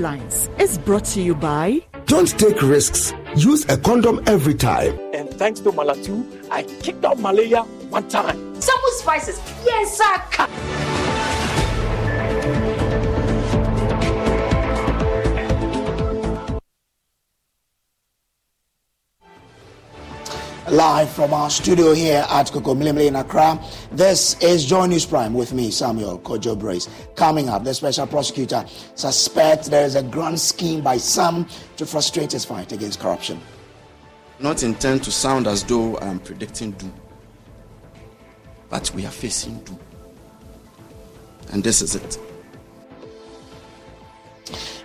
Headlines is brought to you by Don't take risks. Use a condom every time. And thanks to Malatu, I kicked out malaria one time. Some spices. Yes, sir. Live from our studio here at Kokomlemle in Accra, this is Joy News Prime with me, Samuel Kojo Brace. Coming up, the special prosecutor suspects there is a grand scheme by some to frustrate his fight against corruption. Not intend to sound as though I'm predicting doom, but we are facing doom. And this is it.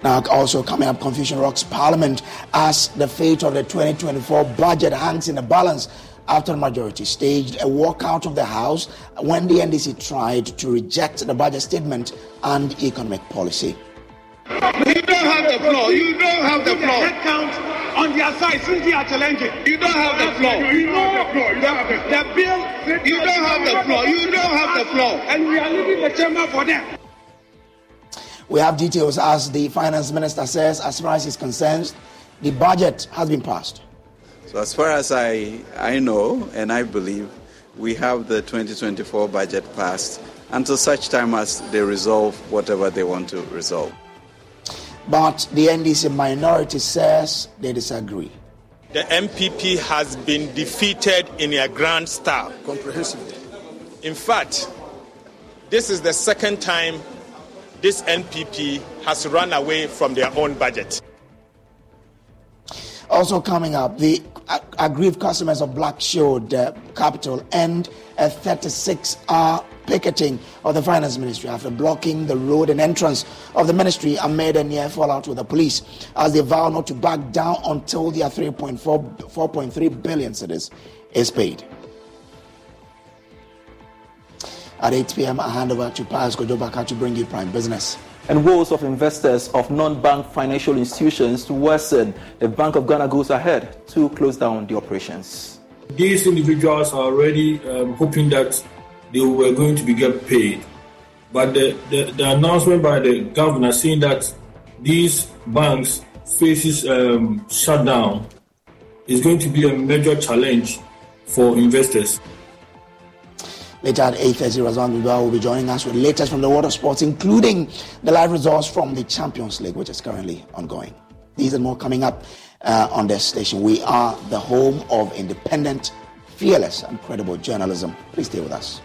Now, also coming up, confusion rocks Parliament as the fate of the 2024 budget hangs in the balance after the majority staged a walkout of the House when the NDC tried to reject the budget statement and economic policy. You don't have the floor. You don't have the floor. Head count on their side since they are challenging. You don't have the floor. You don't have the floor. You don't have the, the bill. You don't have the floor. You don't have the floor. And we are leaving the chamber for them. We have details as the finance minister says, as far as he's concerned, the budget has been passed. So, as far as I, I know and I believe, we have the 2024 budget passed until such time as they resolve whatever they want to resolve. But the NDC minority says they disagree. The NPP has been defeated in a grand style. Comprehensively. In fact, this is the second time this NPP has run away from their own budget. Also coming up, the aggrieved customers of Black Shield uh, Capital end a 36-hour picketing of the finance ministry after blocking the road and entrance of the ministry amid a near fallout with the police as they vow not to back down until their 3.4 4.3 billion cedis is paid. At 8 p.m., I hand over to Pius Kojobaka to bring you Prime Business. And woes of investors of non-bank financial institutions to worsen. The Bank of Ghana goes ahead to close down the operations. These individuals are already um, hoping that they were going to be get paid. But the, the, the announcement by the governor saying that these banks faces um, shutdown is going to be a major challenge for investors. Later at 8.30, Razwan Bibwa will be joining us with latest from the world of sports, including the live results from the Champions League, which is currently ongoing. These and more coming up uh, on this station. We are the home of independent, fearless, and credible journalism. Please stay with us.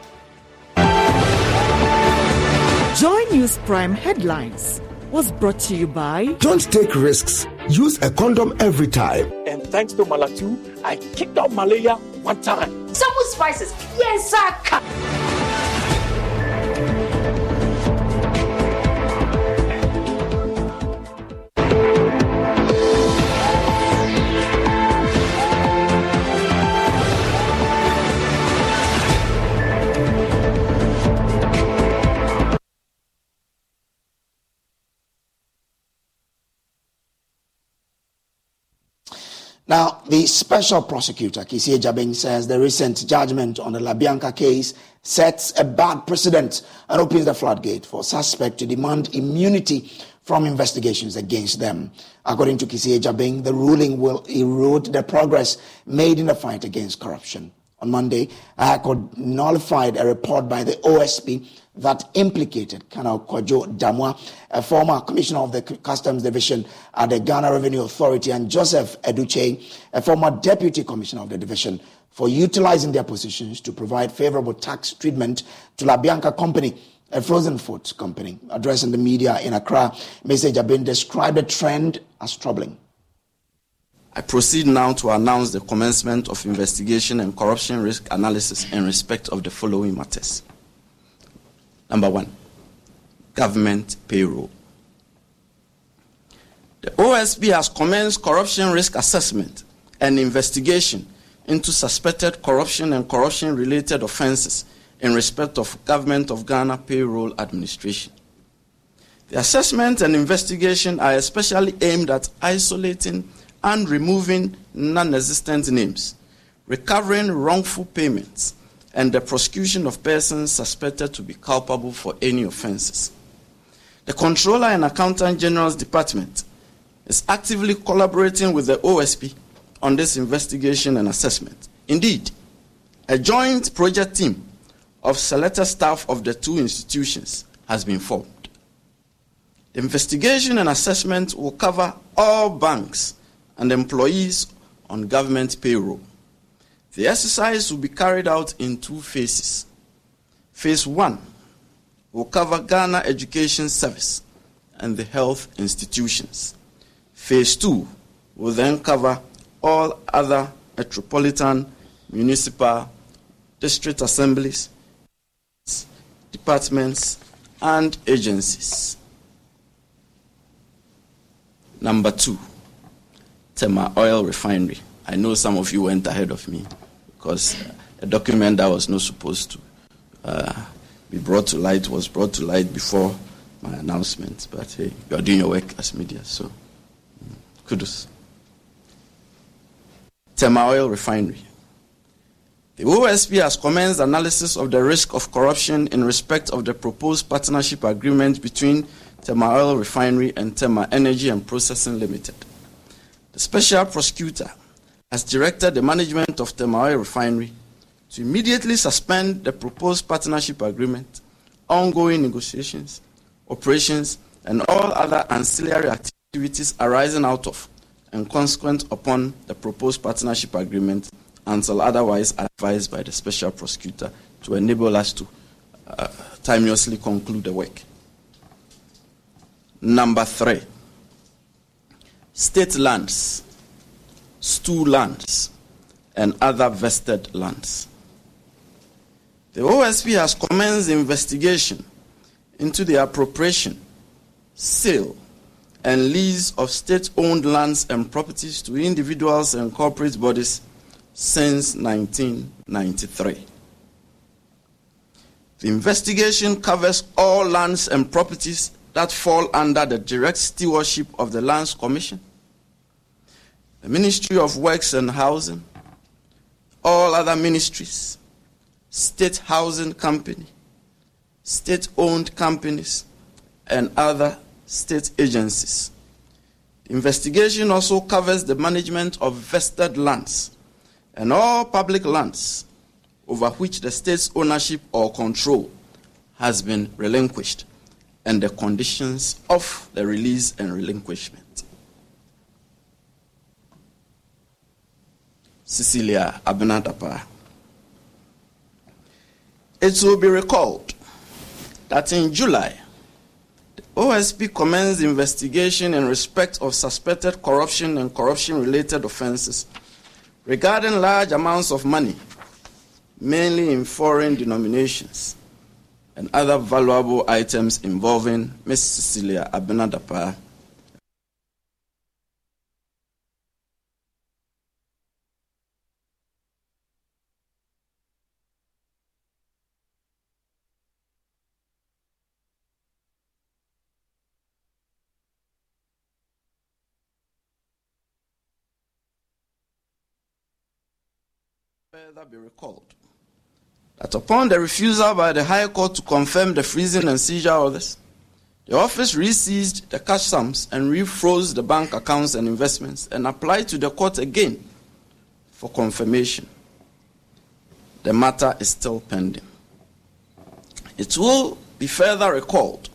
Joy News Prime headlines was brought to you by Don't take risks. Use a condom every time. And thanks to Malatu, I kicked out malaria one time. Some spices. Yes, sir. Now, the special prosecutor, Kissi Agyebeng, says the recent judgment on the LaBianca case sets a bad precedent and opens the floodgate for suspects to demand immunity from investigations against them. According to Kissi Agyebeng, the ruling will erode the progress made in the fight against corruption. On Monday, High Court nullified a report by the OSP that implicated Colonel Kojo Damoah, a former commissioner of the Customs Division at the Ghana Revenue Authority, and Joseph Eduche, a former deputy commissioner of the division, for utilizing their positions to provide favorable tax treatment to La Bianca Company, a frozen food company. Addressing the media in Accra, Mr. Jabin described the trend as troubling. I proceed now to announce the commencement of investigation and corruption risk analysis in respect of the following matters. Number one, government payroll. The OSP has commenced corruption risk assessment and investigation into suspected corruption and corruption related offenses in respect of Government of Ghana Payroll Administration. The assessment and investigation are especially aimed at isolating and removing non existent names, recovering wrongful payments, and the prosecution of persons suspected to be culpable for any offenses. The Controller and Accountant General's Department is actively collaborating with the OSP on this investigation and assessment. Indeed, a joint project team of selected staff of the two institutions has been formed. The investigation and assessment will cover all banks and employees on government payroll. The exercise will be carried out in two phases. Phase one will cover Ghana Education Service and the health institutions. Phase two will then cover all other metropolitan, municipal, district assemblies, departments, and agencies. Number two, Tema Oil Refinery. I know some of you went ahead of me because a document that was not supposed to uh, be brought to light was brought to light before my announcement. But hey, you are doing your work as media, so mm, kudos. Tema Oil Refinery. The OSP has commenced analysis of the risk of corruption in respect of the proposed partnership agreement between Tema Oil Refinery and Tema Energy and Processing Limited. The special prosecutor has directed the management of Tema Oil Refinery to immediately suspend the proposed partnership agreement, ongoing negotiations, operations, and all other ancillary activities arising out of and consequent upon the proposed partnership agreement until otherwise advised by the special prosecutor to enable us to uh, timeously conclude the work. Number three, state lands stew lands, and other vested lands. The OSP has commenced investigation into the appropriation, sale, and lease of state owned lands and properties to individuals and corporate bodies since 1993. The investigation covers all lands and properties that fall under the direct stewardship of the Lands Commission the Ministry of Works and Housing, all other ministries, state housing company, state owned companies, and other state agencies. The investigation also covers the management of vested lands and all public lands over which the state's ownership or control has been relinquished and the conditions of the release and relinquishment. Cecilia Abena-Dapaah. It will be recalled that in July, the OSP commenced investigation in respect of suspected corruption and corruption related offenses regarding large amounts of money, mainly in foreign denominations, and other valuable items involving Ms. Cecilia Abena-Dapaah further be recalled that upon the refusal by the High Court to confirm the freezing and seizure orders, the office re-seized the cash sums and refroze the bank accounts and investments and applied to the court again for confirmation. The matter is still pending. It will be further recalled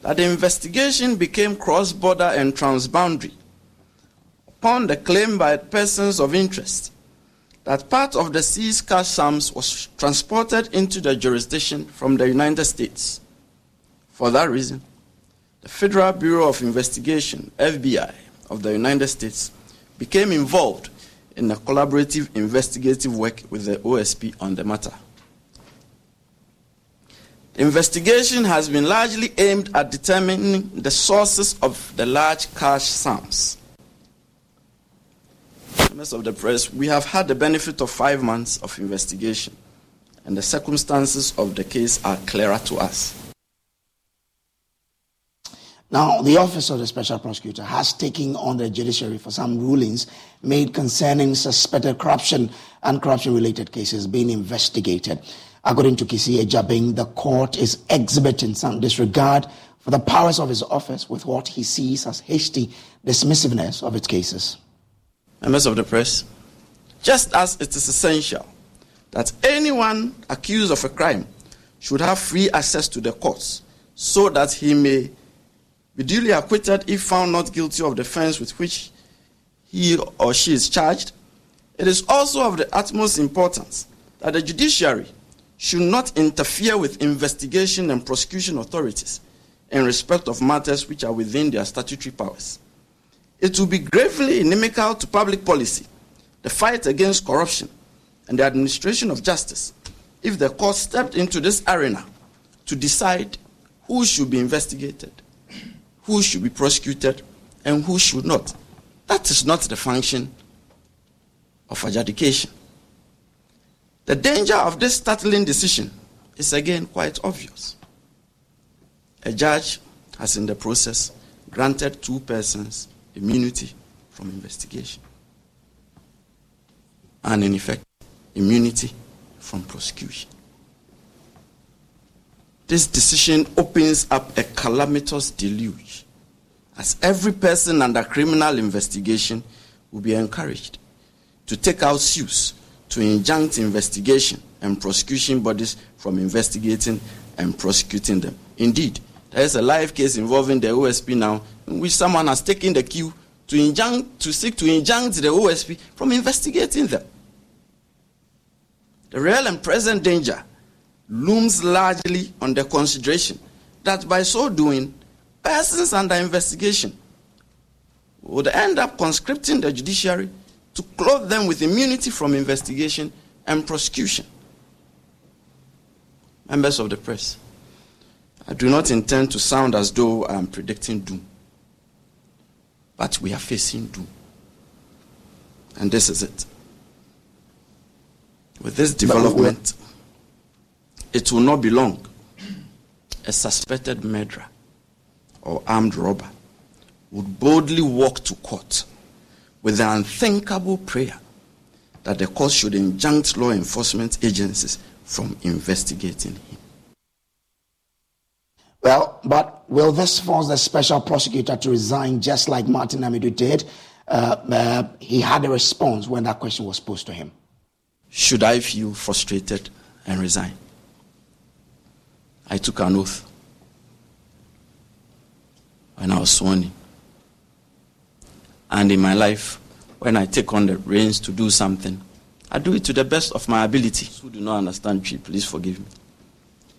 that the investigation became cross border and transboundary upon the claim by persons of interest that part of the seized cash sums was transported into the jurisdiction from the United States. For that reason, the Federal Bureau of Investigation, FBI, of the United States became involved in a collaborative investigative work with the OSP on the matter. The investigation has been largely aimed at determining the sources of the large cash sums members of the press, we have had the benefit of five months of investigation, and the circumstances of the case are clearer to us. Now, the Office of the Special Prosecutor has taken on the judiciary for some rulings made concerning suspected corruption and corruption related cases being investigated. According to Kissi Agyebeng, the court is exhibiting some disregard for the powers of his office with what he sees as hasty dismissiveness of its cases members of the press, just as it is essential that anyone accused of a crime should have free access to the courts so that he may be duly acquitted if found not guilty of the offense with which he or she is charged, it is also of the utmost importance that the judiciary should not interfere with investigation and prosecution authorities in respect of matters which are within their statutory powers it will be gravely inimical to public policy, the fight against corruption, and the administration of justice if the court stepped into this arena to decide who should be investigated, who should be prosecuted, and who should not. That is not the function of adjudication. The danger of this startling decision is again quite obvious. A judge has, in the process, granted two persons immunity from investigation. And in effect, immunity from prosecution. This decision opens up a calamitous deluge, as every person under criminal investigation will be encouraged to take out suits to injunct investigation and prosecution bodies from investigating and prosecuting them. Indeed, there is a live case involving the OSP now which someone has taken the cue to, to seek to injunct the OSP from investigating them. The real and present danger looms largely on the consideration that by so doing, persons under investigation would end up conscripting the judiciary to clothe them with immunity from investigation and prosecution. Members of the press, I do not intend to sound as though I am predicting doom. But we are facing doom. And this is it. With this development, it will not be long. A suspected murderer or armed robber would boldly walk to court with the unthinkable prayer that the court should injunct law enforcement agencies from investigating him. Well, but will this force the special prosecutor to resign just like Martin Amidu did? Uh, uh, he had a response when that question was posed to him. Should I feel frustrated and resign? I took an oath when I was sworn in. And in my life, when I take on the reins to do something, I do it to the best of my ability. Those Who do not understand, please forgive me.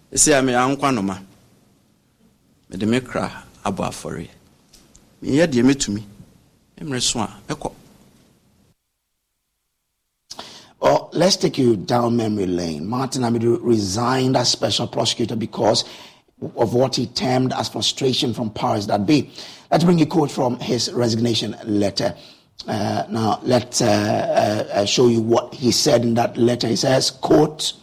They say I'm a mede me kra abɔ afɔre meyɛ deɛ mɛtumi mmerɛ so a Well, let's take you down memory lane. Martin Amidu resigned as special prosecutor because of what he termed as frustration from powers that be. Let's bring a quote from his resignation letter. Uh, now, let's uh, uh, uh, show you what he said in that letter. He says, quote,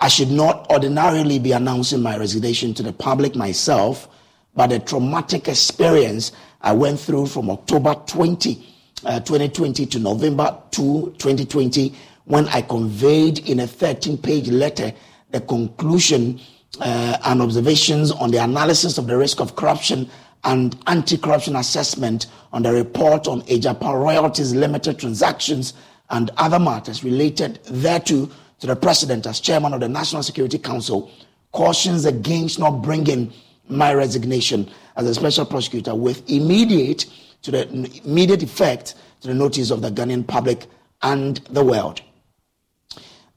I should not ordinarily be announcing my resignation to the public myself, but a traumatic experience I went through from October 20, 2020 uh, to November 2, 2020 when I conveyed in a 13 page letter the conclusion uh, and observations on the analysis of the risk of corruption and anti corruption assessment on the report on Agyapa royalties limited transactions and other matters related thereto to the president as chairman of the National Security Council cautions against not bringing my resignation as a special prosecutor with immediate to the immediate effect to the notice of the Ghanaian public and the world.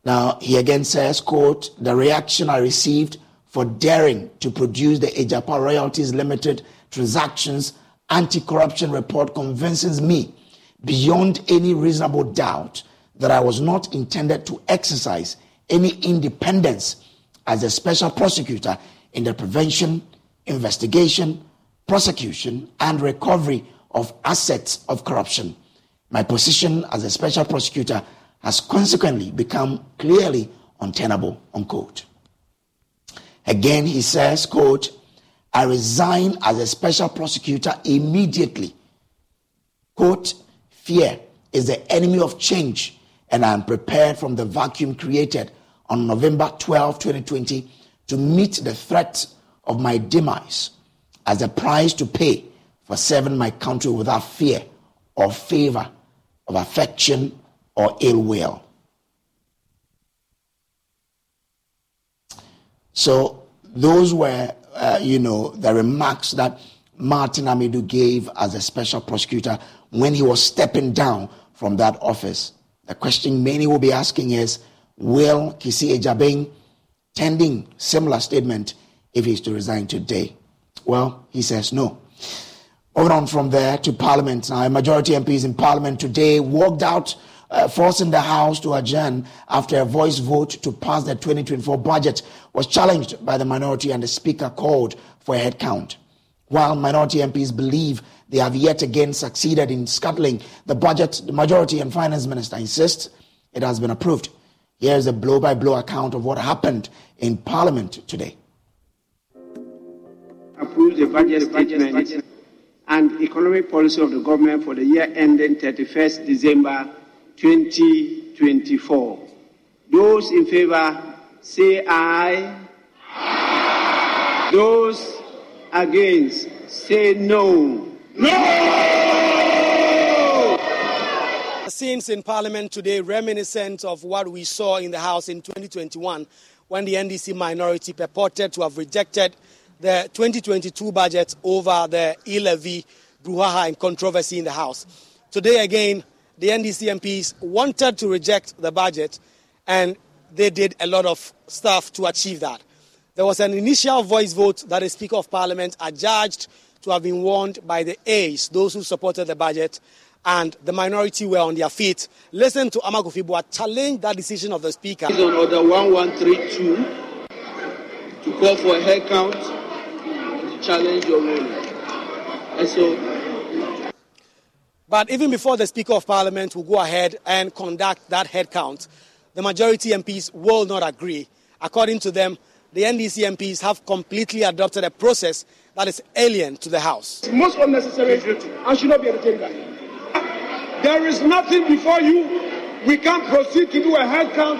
Now, he again says, quote, the reaction I received for daring to produce the Agyapa Royalties Limited transactions anti-corruption report convinces me beyond any reasonable doubt that I was not intended to exercise any independence as a special prosecutor in the prevention, investigation, prosecution, and recovery of assets of corruption. My position as a special prosecutor has consequently become clearly untenable, unquote. Again, he says, quote, I resign as a special prosecutor immediately. Quote, fear is the enemy of change, and I am prepared from the vacuum created on November 12, 2020, to meet the threat of my demise as a price to pay for serving my country without fear or favor of affection or ill will. So those were, uh, you know, the remarks that Martin Amidu gave as a special prosecutor when he was stepping down from that office. The question many will be asking is, will Kissi Agyebeng tending similar statement if he's to resign today? Well, he says no. Moving on from there to Parliament. Now, a majority MPs in Parliament today walked out uh, forcing the House to adjourn after a voice vote to pass the 2024 budget was challenged by the minority and the Speaker called for a head count. While minority MPs believe they have yet again succeeded in scuttling the budget, the majority and finance minister insists it has been approved. Here is a blow by blow account of what happened in Parliament today. Approve the budget statement and economic policy of the government for the year ending 31st December 2024. Those in favor say aye. Those against say no. No! Scenes in Parliament today reminiscent of what we saw in the House in 2021 when the NDC minority purported to have rejected the 2022 budget over the e-levy brouhaha and controversy in the House. Today again, the NDC MPs wanted to reject the budget, and they did a lot of stuff to achieve that. There was an initial voice vote that the Speaker of Parliament adjudged to have been warned by the A's, those who supported the budget, and the minority were on their feet. Listen to Armah-Kofi Buah challenge that decision of the Speaker. on Order 1132 to call for a head count challenge your ruling. And so but even before the Speaker of Parliament will go ahead and conduct that headcount, the majority MPs will not agree. According to them, the NDC MPs have completely adopted a process that is alien to the House. Most unnecessary and should not be entertained by. There is nothing before you. We can't proceed to do a headcount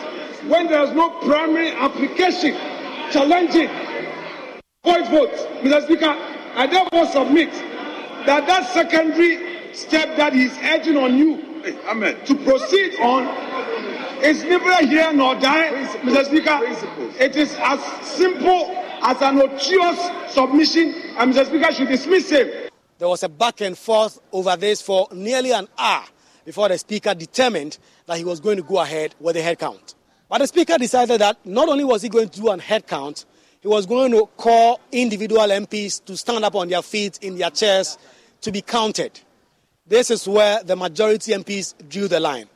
when there is no primary application challenging voice votes. Mr. Speaker, I therefore submit that that secondary step that he's urging on you hey, Amen. to proceed on is neither here nor there, Principles. Mr. Speaker. Principles. It is as simple as an odious submission, and Mr. Speaker should dismiss him. There was a back and forth over this for nearly an hour before the Speaker determined that he was going to go ahead with the head count. But the Speaker decided that not only was he going to do an head count, he was going to call individual MPs to stand up on their feet in their chairs to be counted. This is where the majority MPs drew the line.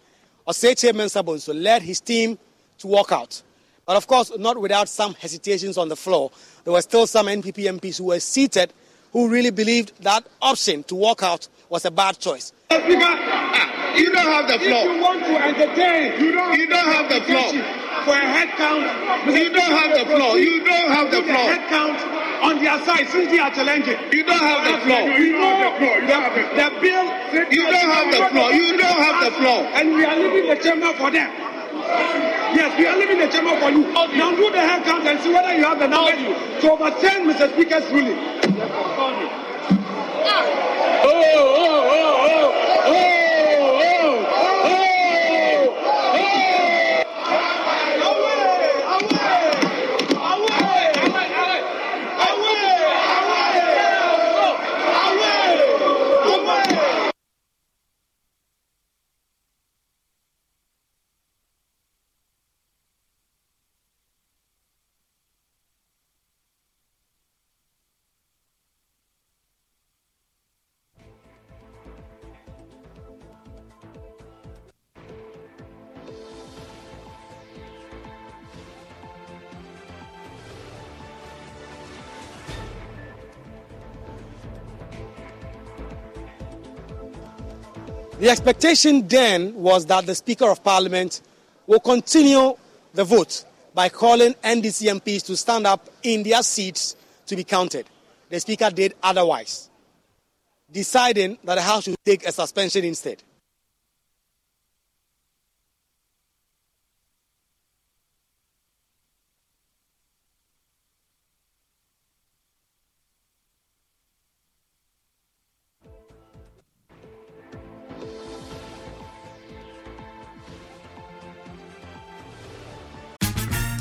Osei Kyei-Mensah-Bonsu led his team to walk out. But of course, not without some hesitations on the floor. There were still some NPP MPs who were seated who really believed that option to walk out was a bad choice. Speaker, you don't have the floor. If you want to entertain, you don't, you don't have the floor. For a head count, you don't have the floor. You don't have the floor. Head count on their side since they are challenging. You don't have the floor. You don't have the floor. You don't have the floor. The bill. You don't have the floor. You don't have the floor. And we are leaving the chamber for them. Yes, we are leaving the chamber for you. Now do the head count and see whether you have the number to overturn Mr. Speaker's ruling. Oh, oh, oh, oh, oh. The expectation then was that the Speaker of Parliament will continue the vote by calling NDC MPs to stand up in their seats to be counted. The Speaker did otherwise, deciding that the House should take a suspension instead.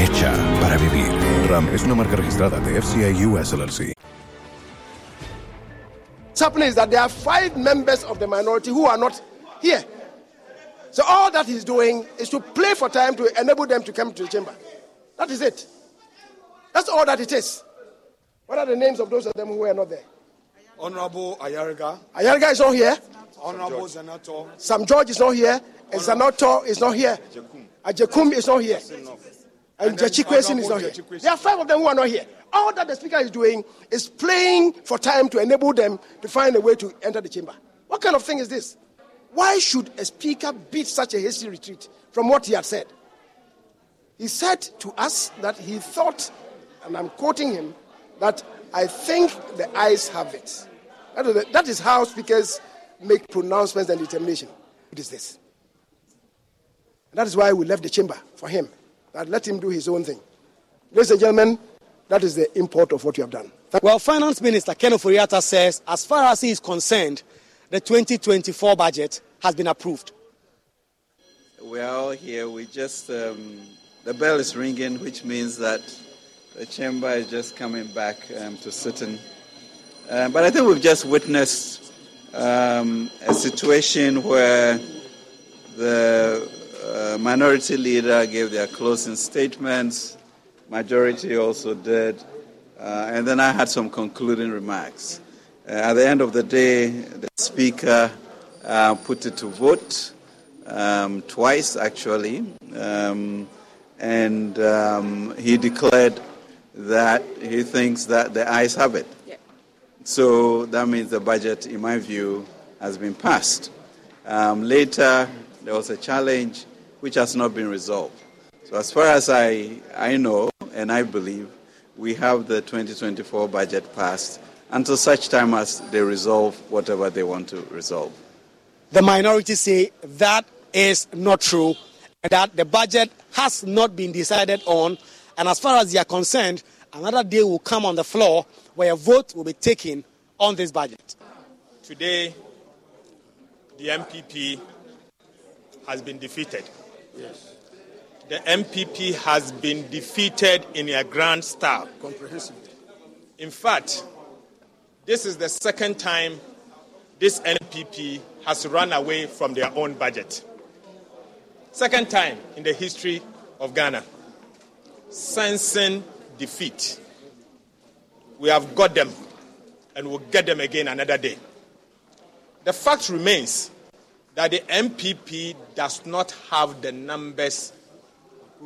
Hecha para vivir. RAM es una marca registrada de FCA US LLC. What's happening is that there are five members of the minority who are not here. So all that he's doing is to play for time to enable them to come to the chamber. That is it. That's all that it is. What are the names of those of them who are not there? Honorable Ayariga. Ayariga is not here. Honorable Zanetor. Sam George is not here. And Zanetor is not here. Ajekum is not here. And Jachikwesin is not here. There are five of them who are not here. All that the speaker is doing is playing for time to enable them to find a way to enter the chamber. What kind of thing is this? Why should a speaker beat such a hasty retreat from what he had said? He said to us that he thought, and I'm quoting him, that I think the eyes have it. That is, that is how speakers make pronouncements and determination. It is this. And that is why we left the chamber for him. That let him do his own thing. Ladies and gentlemen, that is the import of what you have done. Thank well, Finance Minister Ken Ofori-Atta says, as far as he is concerned, the 2024 budget has been approved. We are all here. We just, um, the bell is ringing, which means that the chamber is just coming back um, to sitting. Uh, but I think we've just witnessed um, a situation where the uh, minority leader gave their closing statements, majority also did, uh, and then I had some concluding remarks. Uh, at the end of the day, the speaker uh, put it to vote um, twice, actually, um, and um, he declared that he thinks that the eyes have it. So that means the budget, in my view, has been passed. Um, later, there was a challenge which has not been resolved. So, as far as I, I know and I believe, we have the 2024 budget passed until such time as they resolve whatever they want to resolve. The minority say that is not true, and that the budget has not been decided on. And as far as they are concerned, another day will come on the floor where a vote will be taken on this budget. Today, the NPP has been defeated. Yes. The NPP has been defeated in a grand style. Comprehensively. In fact, this is the second time this NPP has run away from their own budget. Second time in the history of Ghana. Sensing defeat. We have got them and we'll get them again another day. The fact remains that the NPP does not have the numbers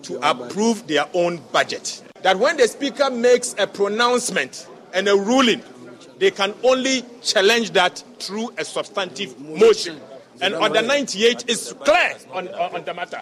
to approve their own budget. That when the Speaker makes a pronouncement and a ruling, they can only challenge that through a substantive motion. And under 98 is clear on, uh, on, the matter.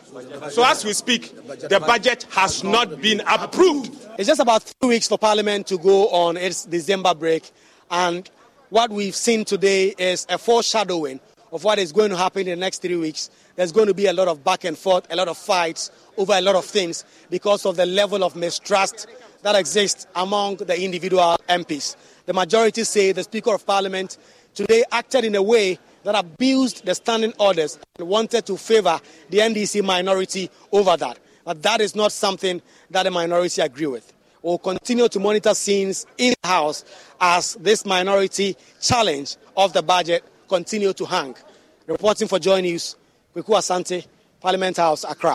So as we speak, the budget has not been approved. It's just about three weeks for Parliament to go on its December break. And what we've seen today is a foreshadowing of what is going to happen in the next three weeks. There's going to be a lot of back and forth, a lot of fights over a lot of things because of the level of mistrust that exists among the individual MPs. The majority say the Speaker of Parliament today acted in a way that abused the standing orders and wanted to favor the NDC minority over that. But that is not something that the minority agree with. We'll continue to monitor scenes in the House as this minority challenge of the budget continue to hang. Reporting for Joy News, Kweku Asante, Parliament House, Accra.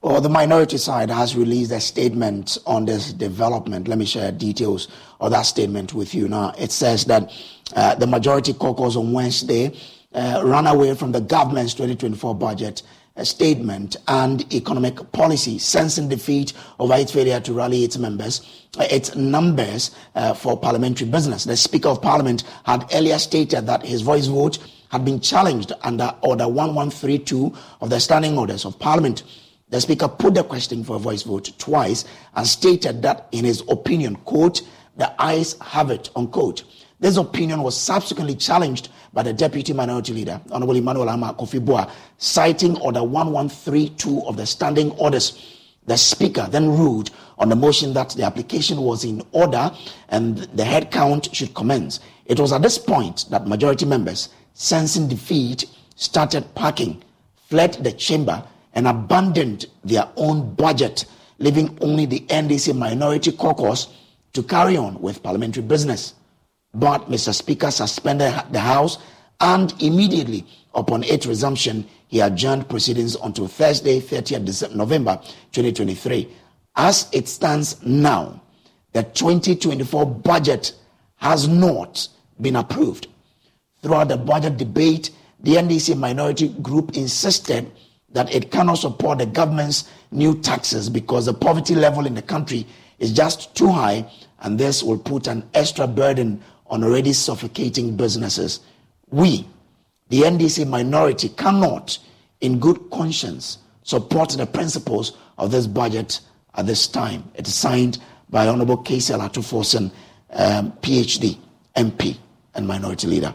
Well, the minority side has released a statement on this development. Let me share details of that statement with you now. It says that uh, the majority caucus on Wednesday uh, ran away from the government's 2024 budget statement and economic policy, sensing defeat over its failure to rally its members, uh, its numbers uh, for parliamentary business. The Speaker of Parliament had earlier stated that his voice vote had been challenged under Order 1132 of the Standing Orders of Parliament. The Speaker put the question for a voice vote twice and stated that, in his opinion, quote, the ayes have it, unquote. This opinion was subsequently challenged by the Deputy Minority Leader, Honorable Emmanuel Armah-Kofi Buah, citing Order 1132 of the Standing Orders. The Speaker then ruled on the motion that the application was in order and the head count should commence. It was at this point that majority members, sensing defeat, started packing, fled the chamber, and abandoned their own budget, leaving only the NDC minority caucus to carry on with parliamentary business. But Mr. Speaker suspended the House and immediately upon its resumption, he adjourned proceedings until Thursday, 30th November 2023. As it stands now, the 2024 budget has not been approved. Throughout the budget debate, the NDC minority group insisted that it cannot support the government's new taxes because the poverty level in the country is just too high, and this will put an extra burden on already suffocating businesses. We, the NDC minority, cannot, in good conscience, support the principles of this budget at this time. It is signed by Honorable Cassiel Ato Forson, um, PhD, MP, and Minority Leader.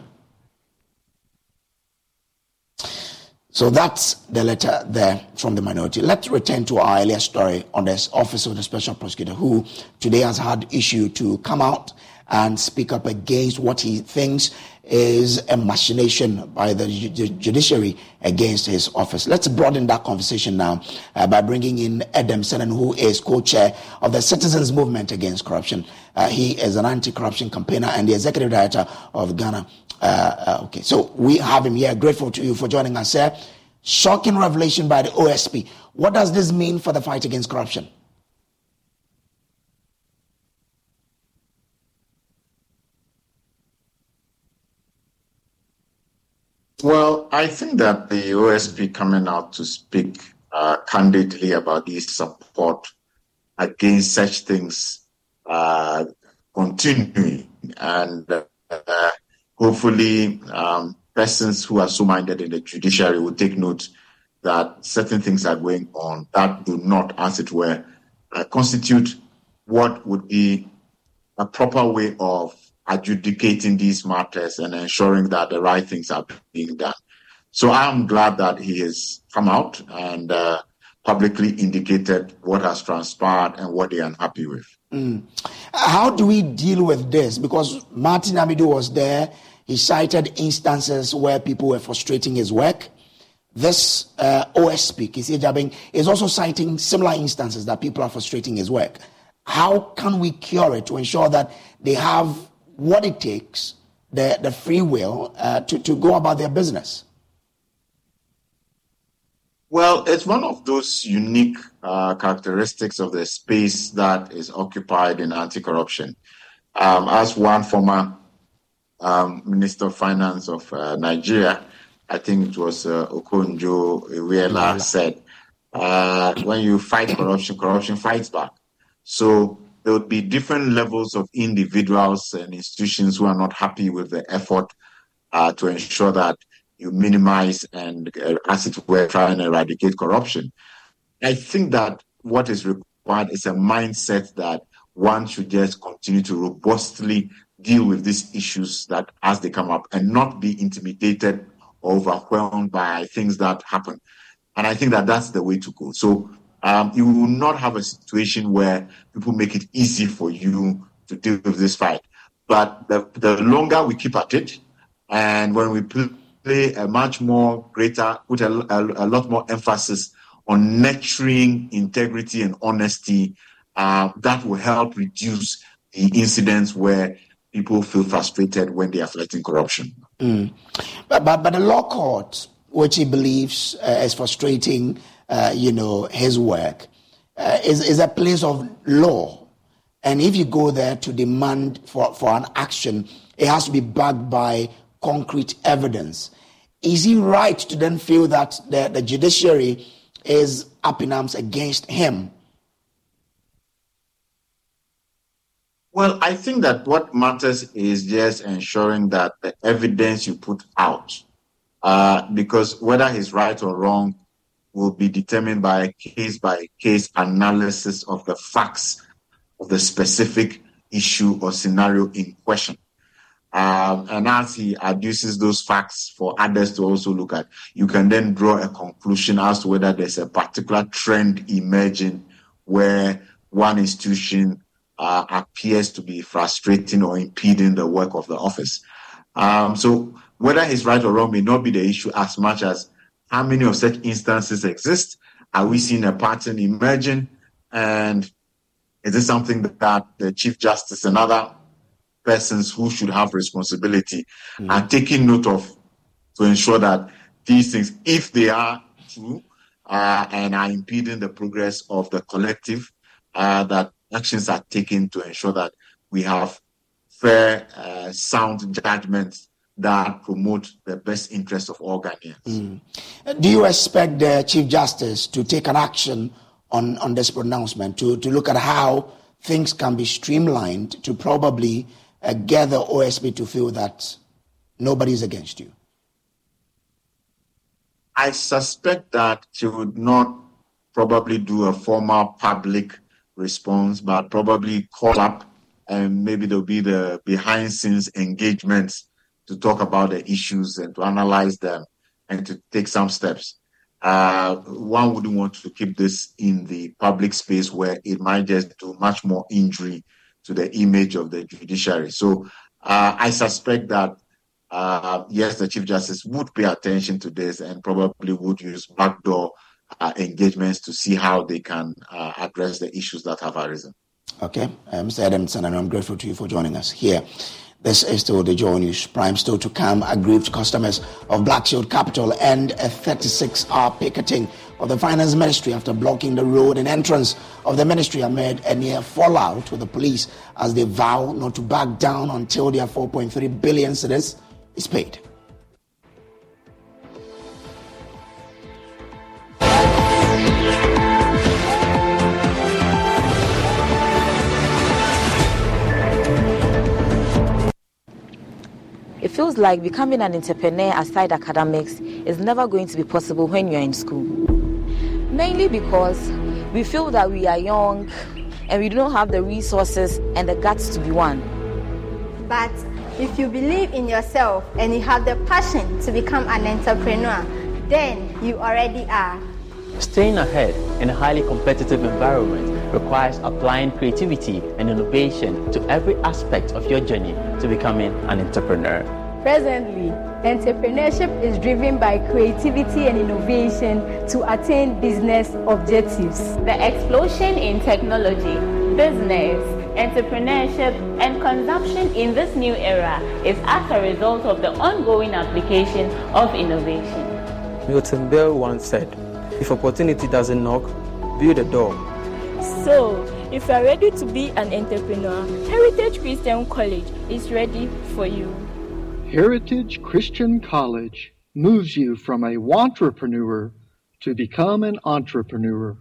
So that's the letter there from the minority. Let's return to our earlier story on this office of the special prosecutor who today has had issue to come out and speak up against what he thinks is a machination by the judiciary against his office. Let's broaden that conversation now uh, by bringing in Adam Senen, who is co-chair of the Citizens Movement Against Corruption. Uh, he is an anti-corruption campaigner and the executive director of Ghana uh, uh, okay, so we have him here. Grateful to you for joining us, sir. Shocking revelation by the OSP. What does this mean for the fight against corruption? Well, I think that the OSP coming out to speak uh, candidly about its support against such things uh, continuing And uh, hopefully, um, persons who are so minded in the judiciary will take note that certain things are going on that do not, as it were, uh, constitute what would be a proper way of adjudicating these matters and ensuring that the right things are being done. So I'm glad that he has come out and uh, publicly indicated what has transpired and what they are unhappy with. Mm. How do we deal with this? Because Martin Amidu was there. He cited instances where people were frustrating his work. This uh, OSP, Kissi Agyebeng, is also citing similar instances that people are frustrating his work. How can we cure it to ensure that they have what it takes, the, the free will, uh, to, to go about their business? Well, it's one of those unique uh, characteristics of the space that is occupied in anti corruption. Um, as one former um, Minister of Finance of uh, Nigeria, I think it was uh, Okonjo Iweala, said, uh, when you fight corruption, corruption fights back. So there would be different levels of individuals and institutions who are not happy with the effort uh, to ensure that you minimize and, uh, as it were, try and eradicate corruption. I think that what is required is a mindset that one should just continue to robustly deal with these issues that as they come up and not be intimidated or overwhelmed by things that happen. And I think that that's the way to go. So um, you will not have a situation where people make it easy for you to deal with this fight. But the, the longer we keep at it, and when we play a much more greater, put a, a, a lot more emphasis on nurturing integrity and honesty, uh, that will help reduce the incidents where people feel frustrated when they are fighting corruption. Mm. But, but, but the law court, which he believes uh, is frustrating uh, you know, his work, uh, is, is a place of law. And if you go there to demand for, for an action, it has to be backed by concrete evidence. Is he right to then feel that the, the judiciary is up in arms against him? Well, I think that what matters is just ensuring that the evidence you put out, uh, because whether he's right or wrong, will be determined by a case by case analysis of the facts of the specific issue or scenario in question. Um, and as he adduces those facts for others to also look at, you can then draw a conclusion as to whether there's a particular trend emerging where one institution uh, appears to be frustrating or impeding the work of the office. Um, so whether he's right or wrong may not be the issue as much as how many of such instances exist? Are we seeing a pattern emerging? And is this something that the Chief Justice and other persons who should have responsibility mm. are taking note of to ensure that these things, if they are true uh, and are impeding the progress of the collective, uh, that actions are taken to ensure that we have fair, uh, sound judgments that promote the best interests of all Ghanaians. Mm. Do you expect the Chief Justice to take an action on, on this pronouncement, to, to look at how things can be streamlined to probably uh, get the OSP to feel that nobody is against you? I suspect that she would not probably do a formal public response, but probably call up and maybe there'll be the behind scenes engagements to talk about the issues and to analyze them and to take some steps. Uh, one wouldn't want to keep this in the public space where it might just do much more injury to the image of the judiciary. So uh, I suspect that uh, yes, the Chief Justice would pay attention to this and probably would use backdoor uh, engagements to see how they can uh, address the issues that have arisen. Okay, uh, Mr. Adamson, and I'm grateful to you for joining us here. This is still the Joy News Prime still to come. Aggrieved customers of Black Shield Capital and a 36 hour picketing of the Finance Ministry after blocking the road and entrance of the ministry amid a near fallout with the police as they vow not to back down until their 4.3 billion cedis is paid. Feels like becoming an entrepreneur aside academics is never going to be possible when you're in school. Mainly because we feel that we are young and we don't have the resources and the guts to be one. But if you believe in yourself and you have the passion to become an entrepreneur, then you already are. Staying ahead in a highly competitive environment requires applying creativity and innovation to every aspect of your journey to becoming an entrepreneur. Presently, entrepreneurship is driven by creativity and innovation to attain business objectives. The explosion in technology, business, entrepreneurship, and consumption in this new era is as a result of the ongoing application of innovation. Milton Berle once said, if opportunity doesn't knock, build a door. So, if you are ready to be an entrepreneur, Heritage Christian College is ready for you. Heritage Christian College moves you from a entrepreneur to become an entrepreneur.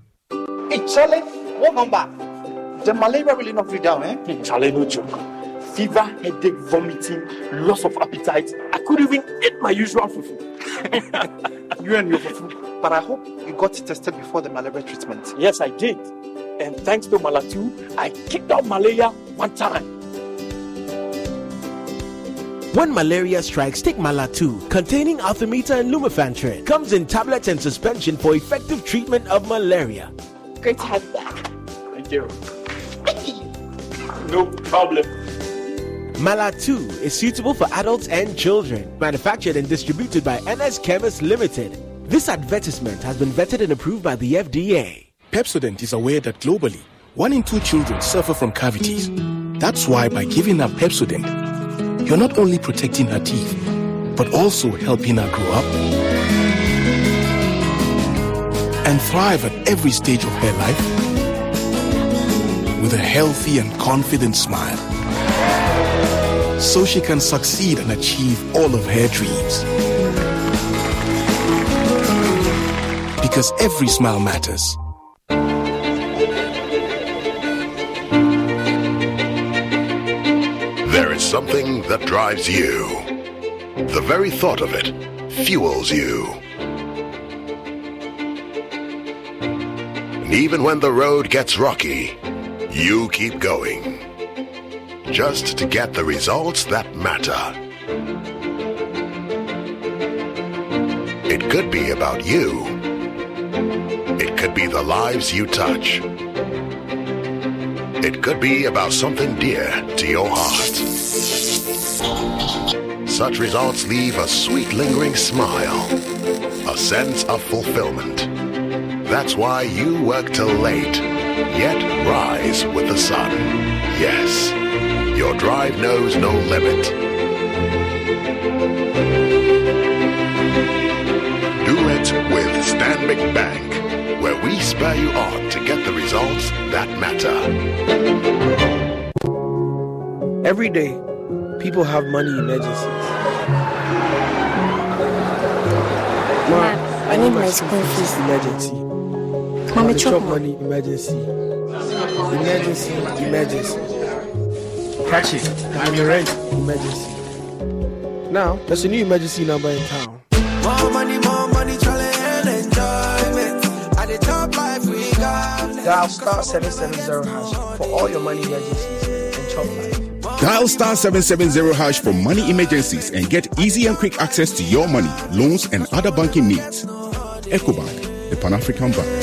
Hey, Charlie, what number? The malaria really not free down, eh? Charlie, no joke. Fever, headache, vomiting, loss of appetite. I couldn't even eat my usual fufu. you and your fufu. But I hope you got tested before the malaria treatment. Yes, I did. And thanks to Malatu, I kicked out malaria one time. When malaria strikes, take Malatu, containing Artemether and Lumefantrine. Comes in tablets and suspension for effective treatment of malaria. Great to have you back. Thank you. no problem. Malatu is suitable for adults and children. Manufactured and distributed by NS Chemist Limited. This advertisement has been vetted and approved by the FDA. Pepsodent is aware that globally, one in two children suffer from cavities. That's why by giving her Pepsodent, you're not only protecting her teeth, but also helping her grow up and thrive at every stage of her life with a healthy and confident smile so she can succeed and achieve all of her dreams. Because every smile matters. There is something that drives you. The very thought of it fuels you. And even when the road gets rocky, you keep going. Just to get the results that matter. It could be about you. It could be the lives you touch. It could be about something dear to your heart. Such results leave a sweet lingering smile, a sense of fulfillment. That's why you work till late, yet rise with the sun. Yes, your drive knows no limit. Do it with Stanbic Bank where we spur you on to get the results that matter. Every day, people have money emergencies. Ma, I need my school fees. Emergency. Mommy, chop money emergency. Emergency, emergency. Catch it. I'm the rent emergency. Now, there's a new emergency number in town. More money, more money, challenge and enjoyment. At the top life we got. Dial star 770 hash for all your money emergencies and chop life. Dial star 770 hash for money emergencies and get easy and quick access to your money, loans, and other banking needs. EcoBank, the Pan African Bank.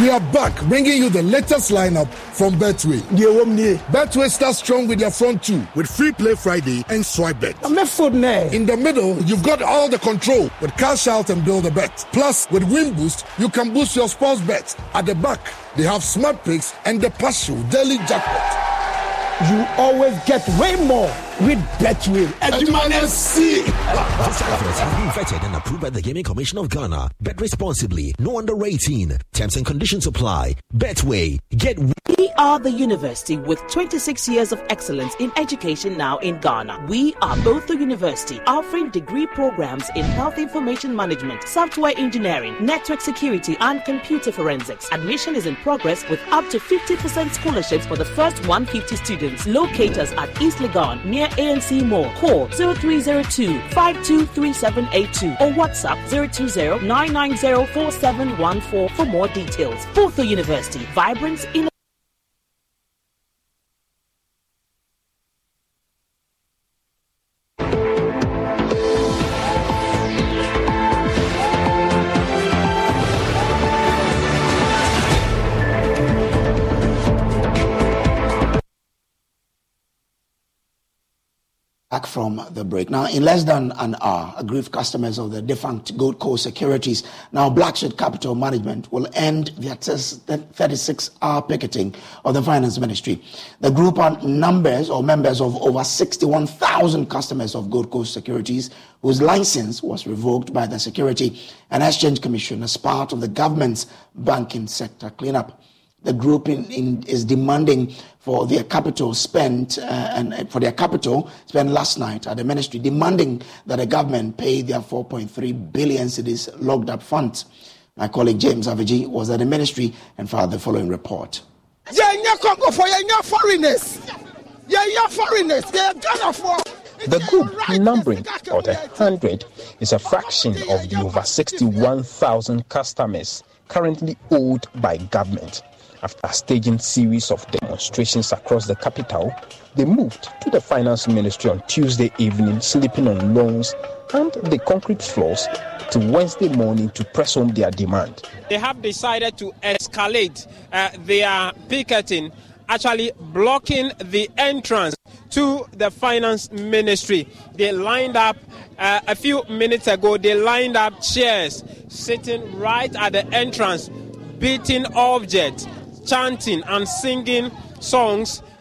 We are back bringing you the latest lineup from Betway. Betway starts strong with their front two with free play Friday and swipe bet. In the middle, you've got all the control with cash out and build a bet. Plus, with Win Boost, you can boost your sports bet. At the back, they have smart picks and the partial daily jackpot. You always get way more with Betway. Edumane C. This advert has been vetted and approved by the Gaming Commission of Ghana. Bet responsibly. No under 18. Terms and conditions apply. Betway. Get. We are the university with 26 years of excellence in education now in Ghana. We are both the university offering degree programs in health information management, software engineering, network security, and computer forensics. Admission is in progress with up to 50% scholarships for the first 150 students. Locate us at East Legon near ANC Mall. Call 0302 523782 or WhatsApp 020 for more details. The university, vibrance in from the break. Now, in less than an hour, aggrieved customers of the defunct Gold Coast Securities, now Blackshield Capital Management, will end their 36 hour picketing of the Finance Ministry. The group are numbers or members of over 61,000 customers of Gold Coast Securities whose license was revoked by the Security and Exchange Commission as part of the government's banking sector cleanup the group in, in, is demanding for their capital spent uh, and for their capital spent last night at the ministry, demanding that the government pay their 4.3 billion cedis locked up funds. My colleague James Avedzi was at the ministry and filed the following report. Yeah, yeah, Congo for yeah, foreigners. Yeah, yeah, foreigners. They are Ghana for. The group, numbering about a hundred, is a fraction of the over 61,000 customers currently owed by government. After staging series of demonstrations across the capital, they moved to the finance ministry on Tuesday evening, sleeping on lawns and the concrete floors to Wednesday morning to press home their demand. They have decided to escalate uh, their picketing, actually blocking the entrance to the finance ministry. They lined up uh, a few minutes ago, they lined up chairs sitting right at the entrance, beating objects chanting and singing songs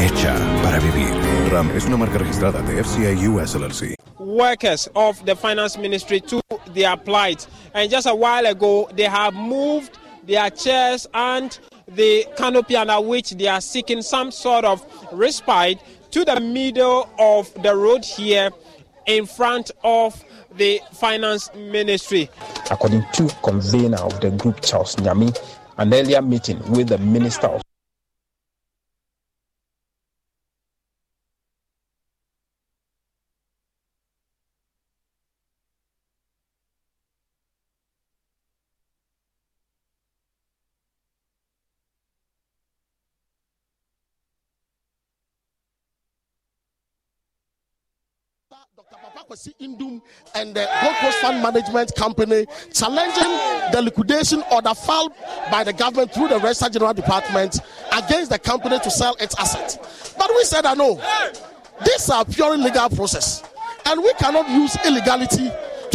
Hecha para vivir. RAM es una marca registrada de FCA US LLC. Workers of the finance ministry to their plight. And just a while ago, they have moved their chairs and the canopy under which they are seeking some sort of respite to the middle of the road here in front of the finance ministry. According to convener of the group, Charles Nyami, an earlier meeting with the Minister of Kwasi Nduom and the Gold Coast Fund Management Company challenging the liquidation order filed by the government through the Register General Department against the company to sell its assets. But we said, I know, this is a purely legal process, and we cannot use illegality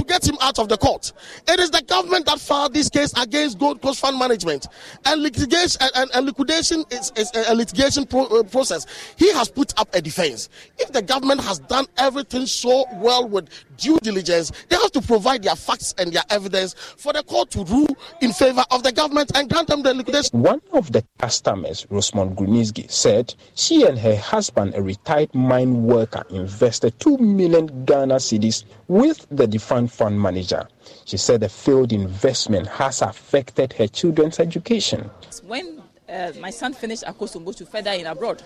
get him out of the court. It is the government that filed this case against Gold Coast Fund Management, and litigation and, and liquidation is, is, a litigation pro, uh, process. He has put up a defense. If the government has done everything so well with due diligence, they have to provide their facts and their evidence for the court to rule in favor of the government and grant them the liquidation. One of the customers, Rosamond Grunitzky, said she and her husband, a retired mine worker, invested 2 million Ghana cedis with the defunct fund manager. She said the failed investment has affected her children's education. When uh, my son finished Akosombo to further in abroad,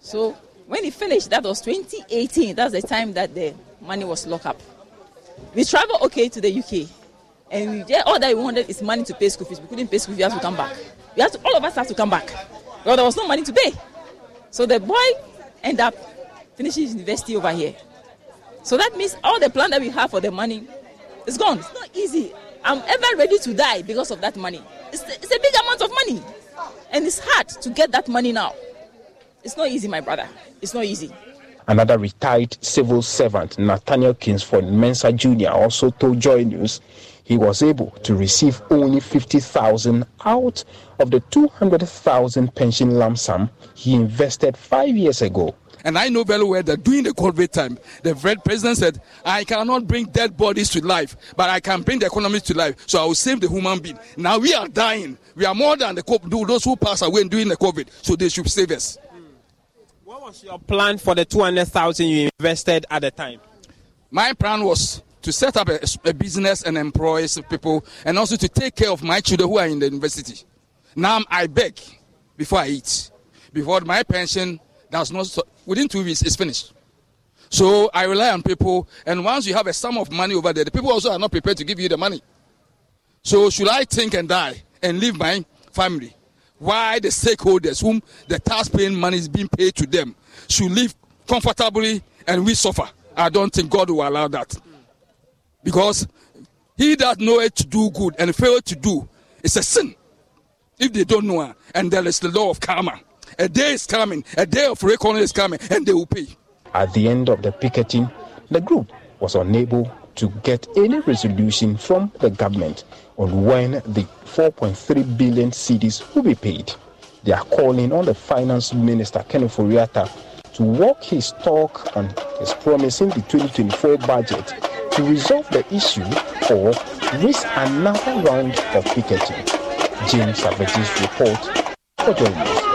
so when he finished, that was 2018. That's the time that the money was locked up. We traveled okay to the UK, and we, yeah, all that we wanted is money to pay school fees. We couldn't pay school fees. We had to come back. We had to, all of us had to come back. Well, there was no money to pay. So the boy ended up finishing university over here. So that means all the plan that we have for the money is gone. It's not easy. I'm ever ready to die because of that money. It's, it's a big amount of money. And it's hard to get that money now. It's not easy, my brother. It's not easy. Another retired civil servant, Nathaniel Kingsford Mensah Jr., also told Joy News he was able to receive only 50,000 out of the 200,000 pension lump sum he invested five years ago. And I know very well that during the COVID time, the president said, I cannot bring dead bodies to life, but I can bring the economy to life. So I will save the human being. Now we are dying. We are more than the COVID, those who pass away during the COVID. So they should save us. What was your plan for the 200,000 you invested at the time? My plan was to set up a, a business and employ people and also to take care of my children who are in the university. Now I beg before I eat. Before my pension does not within two weeks it's finished. So I rely on people, and once you have a sum of money over there, the people also are not prepared to give you the money. So should I think and die and leave my family? Why the stakeholders, whom the tax-paying money is being paid to them, should live comfortably and we suffer? I don't think God will allow that, because he that knoweth to do good and fail to do is a sin. If they don't know, and there is the law of karma. A day is coming, a day of reckoning is coming, and they will pay. At the end of the picketing, the group was unable to get any resolution from the government on when the 4.3 billion cedis will be paid. They are calling on the finance minister, Ken Ofori-Atta, to walk his talk and his promise in the 2024 budget to resolve the issue or risk another round of picketing. James Avedzi's report for Joy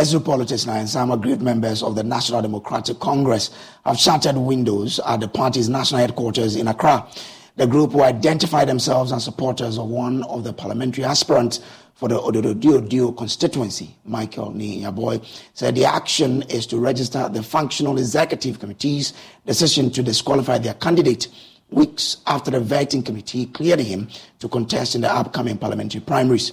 Let's do politics now. And some agreed members of the National Democratic Congress have shattered windows at the party's national headquarters in Accra. The group who identify themselves as supporters of one of the parliamentary aspirants for the Ododo constituency, Michael Nii Yeboah, said the action is to register the functional executive committee's decision to disqualify their candidate weeks after the vetting committee cleared him to contest in the upcoming parliamentary primaries.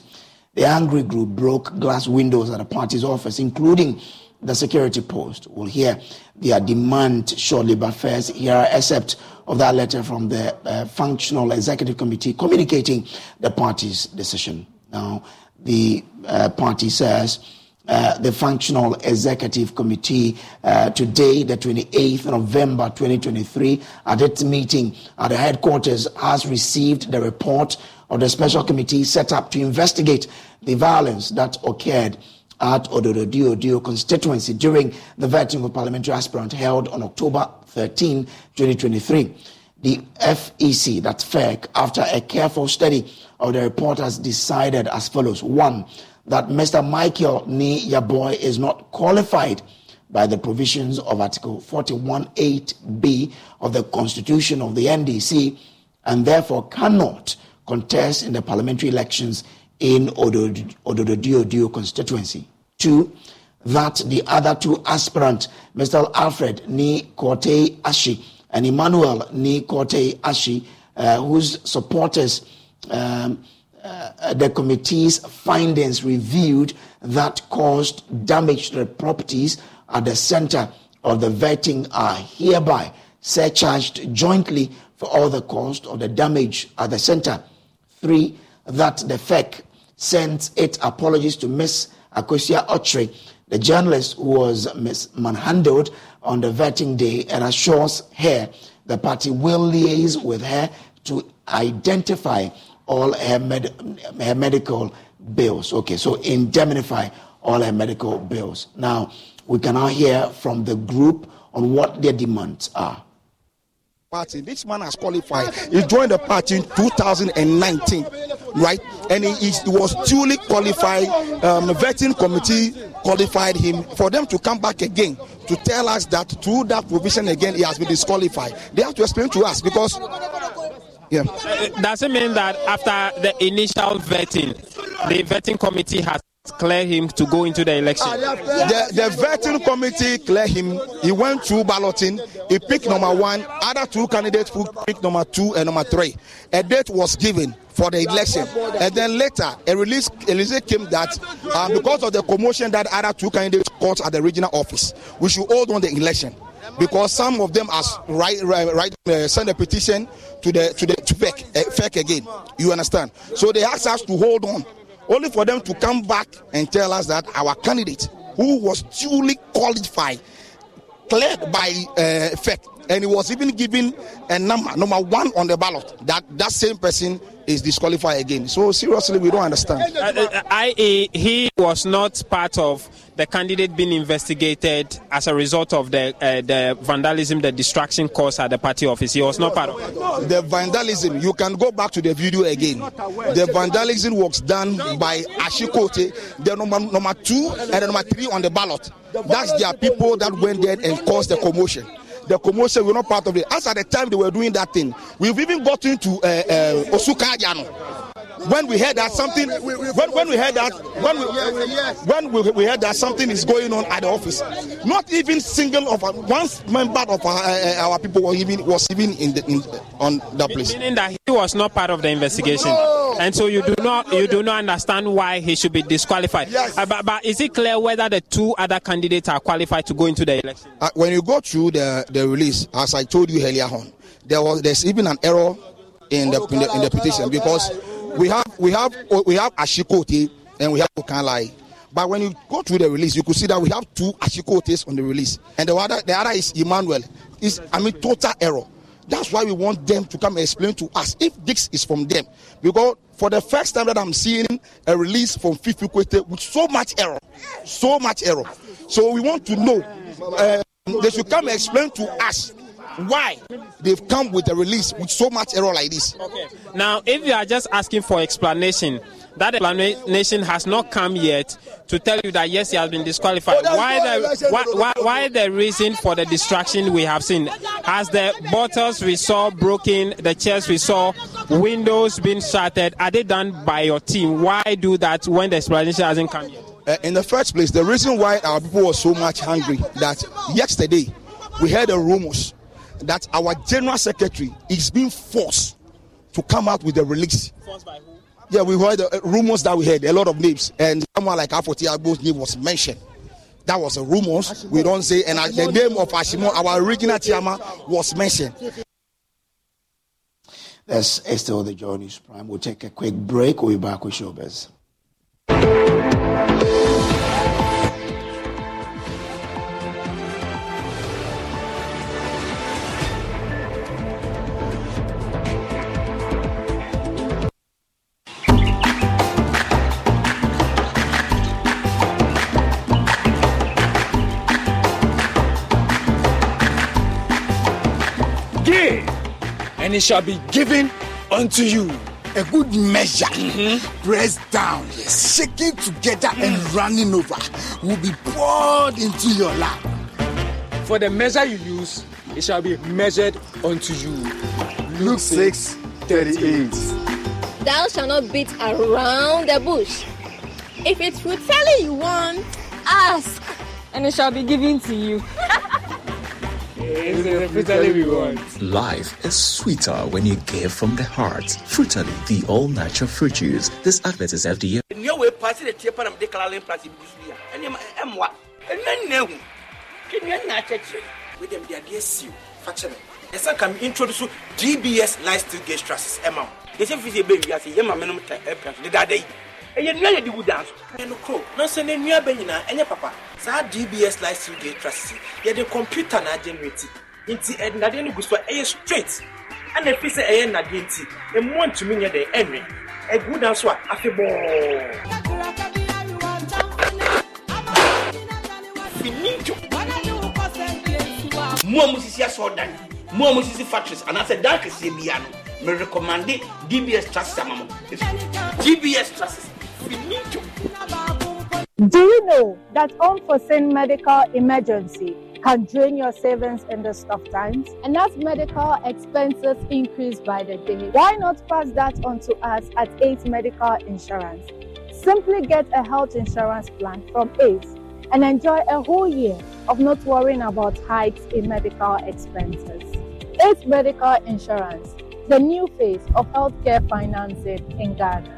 The angry group broke glass windows at the party's office, including the security post. We'll hear their demand shortly, but first, here are excerpt of that letter from the uh, Functional Executive Committee communicating the party's decision. Now, the uh, party says uh, the Functional Executive Committee uh, today, the 28th November 2023, at its meeting at the headquarters, has received the report of the special committee set up to investigate the violence that occurred at Ododo constituency during the vetting of parliamentary aspirant held on October 13, 2023. The FEC, that's FEC, after a careful study of the report, has decided as follows. One, that Mr. Michael Nii Yeboah is not qualified by the provisions of Article 41.8b of the Constitution of the NDC and therefore cannot contest in the parliamentary elections in Ododo constituency. Two, that the other two aspirants, Mr. Alfred Ni Kortei Ashi and Emmanuel Ni Kortei Ashi, uh, whose supporters, um, uh, the committee's findings revealed that caused damage to the properties at the center of the vetting are hereby surcharged jointly for all the cost of the damage at the center. Three, that the FEC sends its apologies to Miss Akosia Otri, the journalist who was manhandled on the vetting day, and assures her the party will liaise with her to identify all her, med- her medical bills. Okay, so indemnify all her medical bills. Now, we can now hear from the group on what their demands are. Party. This man has qualified. He joined the party in 2019, right? And he, he was duly qualified. Um, the vetting committee qualified him for them to come back again to tell us that through that provision again he has been disqualified. They have to explain to us because yeah. Does it mean that after the initial vetting, the vetting committee has clear him to go into the election? The, the vetting committee clear him. He went through balloting. He picked number one. Other two candidates picked number two and number three. A date was given for the election. And then later, a release, a release came that um, because of the commotion that other two candidates caused at the regional office, we should hold on the election. Because some of them has right, right, right uh, a petition to the to the to uh, again. You understand? So they asked us to hold on only for them to come back and tell us that our candidate, who was duly qualified, cleared by uh, FEC, and he was even given a number, number one on the ballot, that that same person is disqualified again. So seriously, we don't understand. Uh, uh, I, he was not part of the candidate being investigated as a result of the uh, the vandalism, the distraction caused at the party office. He was not part of. The vandalism, you can go back to the video again. The vandalism was done by Ashikote, the number, number two and the number three on the ballot. That's their people that went there and caused the commotion the commotion, we're not part of it. As at the time they were doing that thing, we've even gotten to uh, uh, when we heard that something when, when we heard that when we when we, we heard that something is going on at the office not even single of one member of our, uh, our people was even was even in the in, on that place. meaning that he was not part of the investigation. No. and so you do not you do not understand why he should be disqualified. Yes. Uh, but, but is it clear whether the two other candidates are qualified to go into the election? Uh, when you go through the the release as i told you earlier on there was there's even an error in the, in the, in the petition because we have we have we have Ashikote and we have Okanlai. But when you go through the release, you could see that we have two Ashikotes on the release, and the other the other is Emmanuel. Is I mean total error. That's why we want them to come and explain to us if this is from them. Because for the first time that I'm seeing a release from Fiifi Kwetey with so much error, so much error. So we want to know. Uh, they should come and explain to us why they've come with a release with so much error like this. Okay. Now, if you are just asking for explanation, that explanation has not come yet to tell you that yes, he has been disqualified. Oh, why the why, why, why, the reason for the distraction we have seen? Has the bottles we saw broken, the chairs we saw, windows being shattered? Are they done by your team? Why do that when the explanation hasn't come yet? Uh, in the first place, the reason why our people were so much hungry that yesterday we heard the rumors that our general secretary is being forced to come out with a release. Forced by who? Yeah, we heard uh, rumors that we heard a lot of names, and someone like Afotey Agbo's name was mentioned. That was a rumors. We don't say, and uh, the name of Ashie Moore, our original chairman, was mentioned. That's still the Joy News Prime. We'll take a quick break. We'll be back with Showbiz. It shall be given unto you. A good measure, mm-hmm. pressed down, shaking together, mm. and running over, will be poured into your lap. For the measure you use, it shall be measured unto you. Luke 6 38. Thou shalt not beat around the bush. If it's food telling you want, ask. and it shall be given to you. Life is sweeter when you give from the heart. Frutally, the all natural fruit juice. This advert is FDA. ɛsan ka introduce dbs lifestyle gauge trusses ɛma wo yɛsɛ fi sɛ ɛbɛ wiase yɛma menom ta ɛpia so dedada yi ɛyɛ nnua yɛde gu dan so. Ɛno koro. Nanso ne nnua bɛ nyinaa ɛnyɛ papa. Saa dbs lifestyle gauge trusses yɛde computer na agenerate nti ɛnadeɛ no gu so a ɛyɛ straight. Ɛna ɛfi sɛ ɛyɛ nnadeɛ nti ɛmmoa ntumi nyɛ dɛ ɛnwe. Ɛgu dan so a afebɔɔ mo a musisi asɔɔdan mo a musisi factories anaasɛ dan kɛseɛ bia no me recommande dbs trusses ama mo. Dbs finito Do you know that unforeseen medical emergency can drain your savings in these tough times? And as medical expenses increase by the day, why not pass that on to us at ACE Medical Insurance? Simply get a health insurance plan from ACE and enjoy a whole year of not worrying about hikes in medical expenses. ACE Medical Insurance, the new face of healthcare financing in Ghana.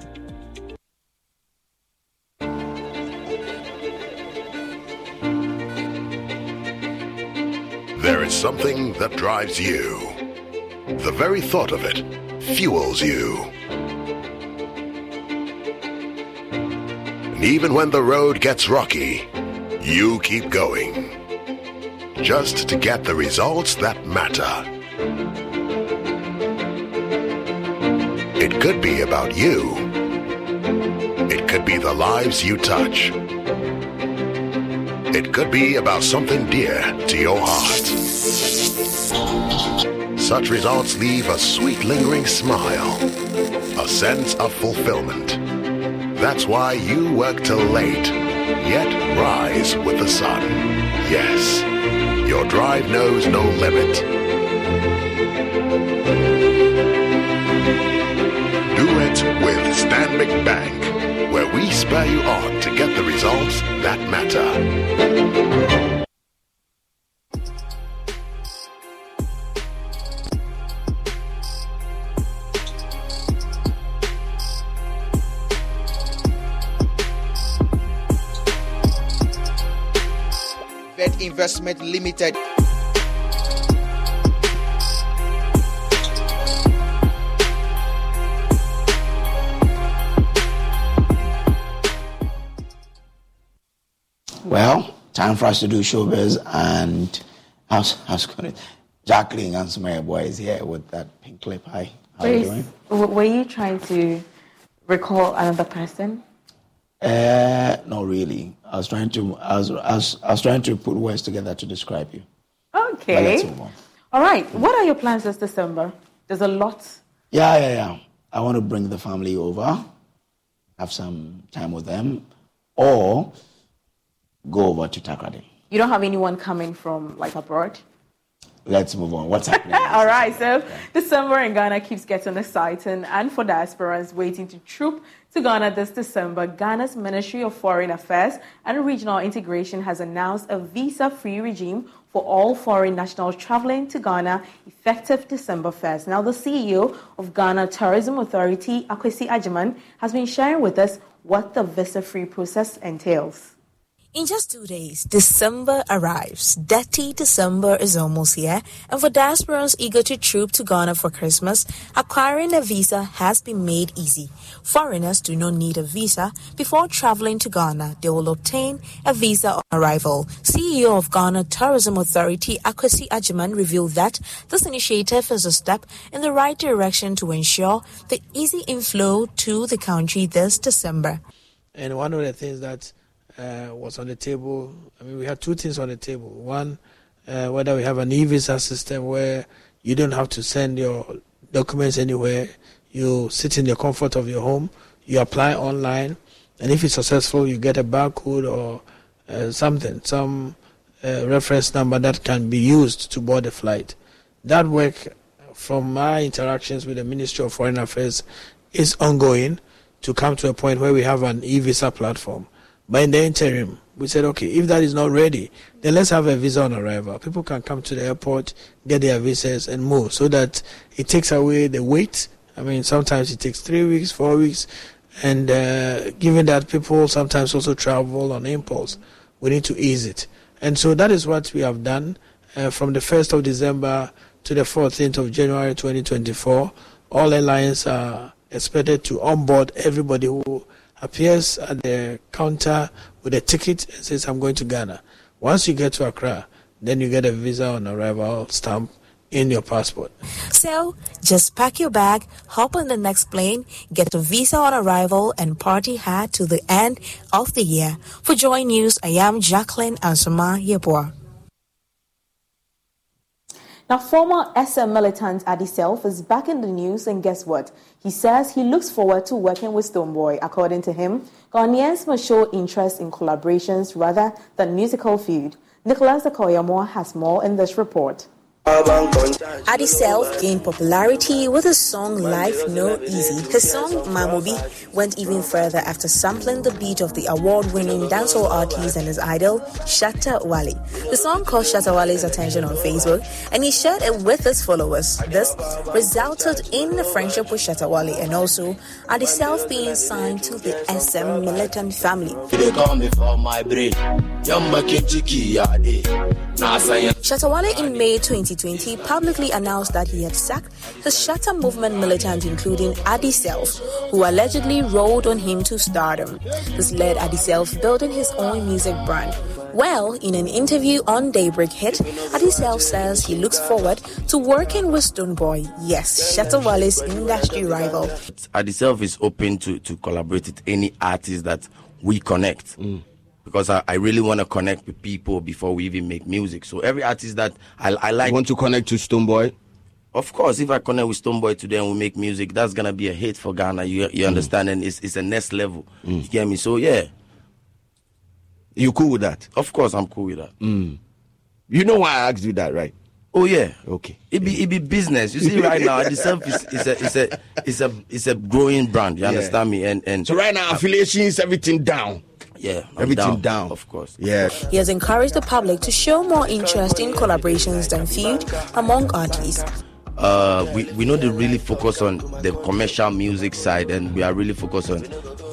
There is something that drives you. The very thought of it fuels you. And even when the road gets rocky, you keep going. Just to get the results that matter. It could be about you. It could be the lives you touch. It could be about something dear to your heart. Such results leave a sweet lingering smile, a sense of fulfillment. That's why you work till late, yet rise with the sun. Yes, your drive knows no limit. Do it with Stanbic Bank, where we spur you on to get the results that matter. Investment Limited. Well, time for us to do showbiz, and how's, how's going? Jacqueline and Sumaya Boy is here with that pink lip. Hi, how are you doing? were you trying to recall another person? Uh, not really. I was trying to. I was, I was. I was trying to put words together to describe you. Okay. let's move on. All right. What are your plans this December? There's a lot. Yeah, yeah, yeah. I want to bring the family over, have some time with them, or go over to Takoradi. You don't have anyone coming from like abroad? Let's move on. What's happening? All right, so December in Ghana keeps getting exciting, and for diasporans waiting to troop to Ghana this December, Ghana's Ministry of Foreign Affairs and Regional Integration has announced a visa free regime for all foreign nationals traveling to Ghana effective December 1st. Now, the CEO of Ghana Tourism Authority, Akwasi Agyeman, has been sharing with us what the visa free process entails. In just two days, December arrives. Dirty December is almost here, and for diasporans eager to troop to Ghana for Christmas, acquiring a visa has been made easy. Foreigners do not need a visa before traveling to Ghana. They will obtain a visa on arrival. CEO of Ghana Tourism Authority, Akwasi Agyeman, revealed that this initiative is a step in the right direction to ensure the easy inflow to the country this December. And one of the things that uh, was on the table, I mean, we had two things on the table. One, uh, whether we have an e visa system where you don't have to send your documents anywhere, you sit in the comfort of your home, you apply online, and if it's successful, you get a barcode or uh, something, some uh, reference number that can be used to board the flight. That work, from my interactions with the Ministry of Foreign Affairs, is ongoing to come to a point where we have an e visa platform But in the interim, we said, okay, if that is not ready, then let's have a visa on arrival. People can come to the airport, get their visas, and move so that it takes away the wait. I mean, sometimes it takes three weeks, four weeks, and uh, given that people sometimes also travel on impulse, we need to ease it. And so that is what we have done uh, from the 1st of December to the 14th of January 2024. All airlines are expected to onboard everybody who appears at the counter with a ticket and says, I'm going to Ghana. Once you get to Accra, then you get a visa on arrival stamp in your passport. So, just pack your bag, hop on the next plane, get a visa on arrival, and party hard to the end of the year. For Joy News, I am Jacqueline Ansama Yeboah. Now, former SM militant Addi Self is back in the news, and guess what? He says he looks forward to working with Stonebwoy. According to him, Ghanaians must show interest in collaborations rather than musical feud. Nicholas Akoyamo has more in this report. Addi Self gained popularity with his song Life No Easy. His song Mamobi went even further after sampling the beat of the award-winning dancehall artist and his idol Shatta Wale. The song caught Shatta Wale's attention on Facebook and he shared it with his followers. This resulted in a friendship with Shatta Wale and also Addi Self being signed to the SM militant family. Shatta Wale in May 2020 publicly announced that he had sacked his Shatta movement militant, including Addi Self, who allegedly rolled on him to stardom. This led Addi Self building his own music brand. Well, in an interview on Daybreak Hit, Addi Self says he looks forward to working with Stonebwoy. Yes, Shatta Wale's industry rival. Addi Self is open to, to collaborate with any artist that we connect. Mm. Because I, I really want to connect with people before we even make music. So every artist that I, I like. You want to connect to Stonebwoy? Of course, if I connect with Stonebwoy today and we make music, that's gonna be a hit for Ghana. You you understand? And it's it's a next level. You get me? So yeah. You cool with that? Of course, I'm cool with that. Mm. You know why I asked you that, right? Oh yeah. Okay. It be it be business. You see, right now, the self is, is a is a is a is a growing brand. You Yeah. understand me? And and So right now, affiliations, everything down. Yeah, I'm everything down, Of course. Yeah. He has encouraged the public to show more interest in collaborations than feud among artists. uh, we, we know they really focus on the commercial music side and we are really focused on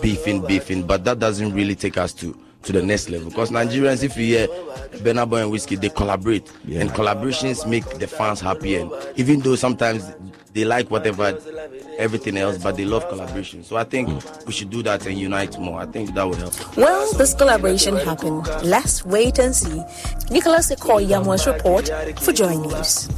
beefing, beefing, but that doesn't really take us to, to the next level. Because Nigerians, if you hear Burna Boy and Wizkid, they collaborate. And collaborations make the fans happy. And even though sometimes they like whatever, everything else, but they love collaboration. So I think we should do that and unite more. I think that would help. Well, this collaboration happened. Let's wait and see. Nicholas Ekoyamo's report for Joy News.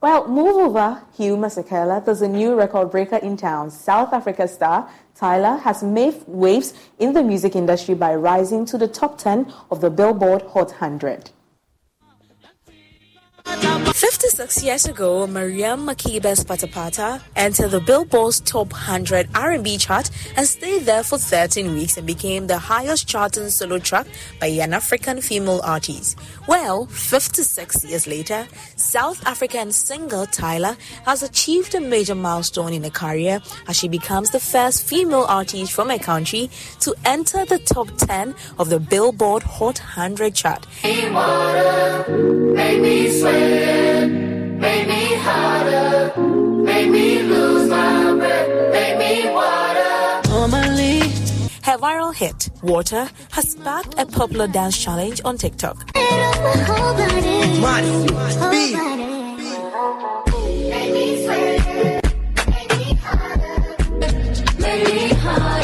Well, move over, Hugh Masekela. There's a new record breaker in town. South Africa star Tyla has made waves in the music industry by rising to the top 10 of the Billboard Hot 100. Você 56 years ago, Miriam Makeba's Patapata entered the Billboard's Top 100 R&B chart and stayed there for 13 weeks and became the highest charting solo track by an African female artist. Well, 56 years later, South African singer Tyla has achieved a major milestone in her career as she becomes the first female artist from her country to enter the top 10 of the Billboard Hot 100 chart. Make me sweat, make me harder, make me lose my breath, make me water. Normally, her viral hit, Water, has sparked a popular dance challenge on TikTok. Money, beat. Make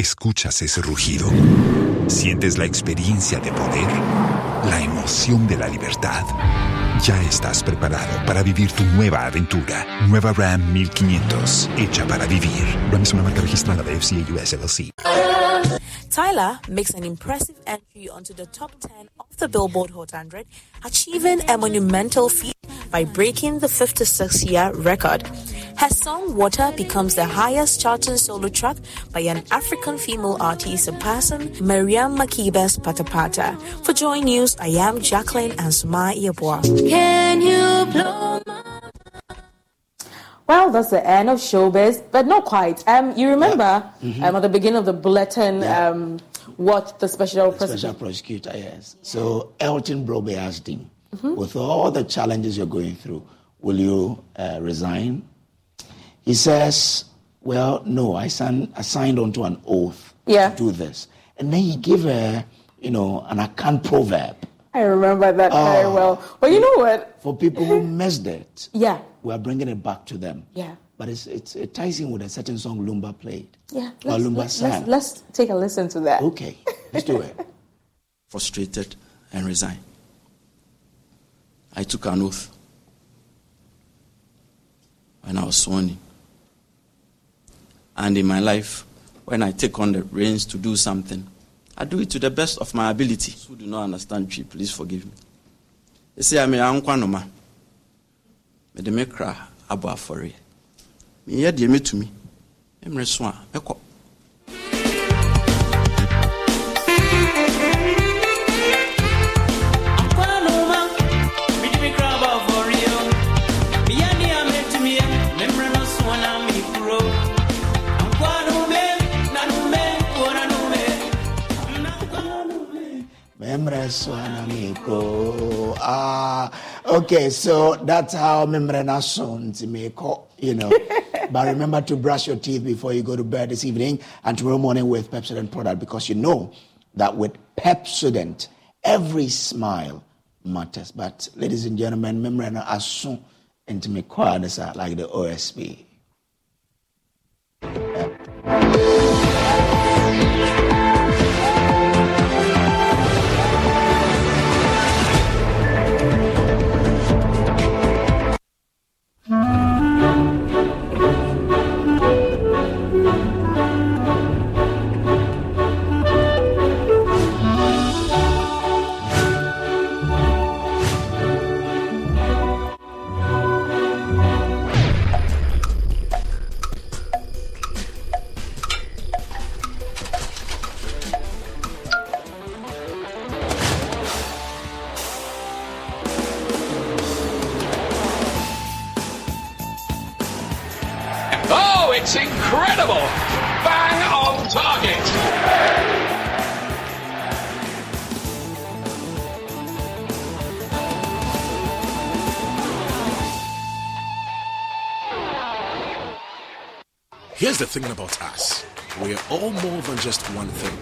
¿Escuchas ese rugido? ¿Sientes la experiencia de poder? ¿La emoción de la libertad? Ya estás preparado para vivir tu nueva aventura. Nueva Ram 1500, hecha para vivir. Ram es una marca registrada de FCA US LLC. Tyler makes an impressive entry onto the top 10 of the Billboard Hot 100, achieving a monumental feat by breaking the 56 year record. Her song Water becomes the highest charting solo track by an African female artist, surpassing Miriam Makeba's Pata Pata. For Joy News, I am Jacqueline and Suma Yeboah. Can you blow my Well, that's the end of showbiz, but not quite. Um, you remember Mhm. um, at the beginning of the bulletin um, what the special Special prosecutor, yes. So Elton Brobbey asked him, Mhm. with all the challenges you're going through, will you uh, resign? He says, well, no, I, signed I signed onto an oath Yeah. to do this. And then he gave a, you know, an Akan proverb I remember that very Oh. well. But you know what? for people who missed it. Yeah, We are bringing it back to them. yeah, But it's, it's, it ties in with a certain song Lumba played. yeah. Let's, Lumba let's, sang. let's, let's take a listen to that. Okay, let's do it. frustrated and resigned. I took an oath when I was sworn in. And in my life, when I take on the reins to do something, I do it to the best of my ability. Those Who do not understand Tree, please forgive me. They say I'm a ankwanoma. Me de me kra abo afɔre. Me yɛ deɛ metumi. Emre so a mɛkɔ. Memre Swana Miko. Ah, okay, so that's how Memre Nason Miko, you know. but remember to brush your teeth before you go to bed this evening and tomorrow morning with Pepsodent product because you know that with Pepsodent, every smile matters. But ladies and gentlemen, Memre Nason and Miko like the OSP. Oh, the thing about us we're all more than just one thing.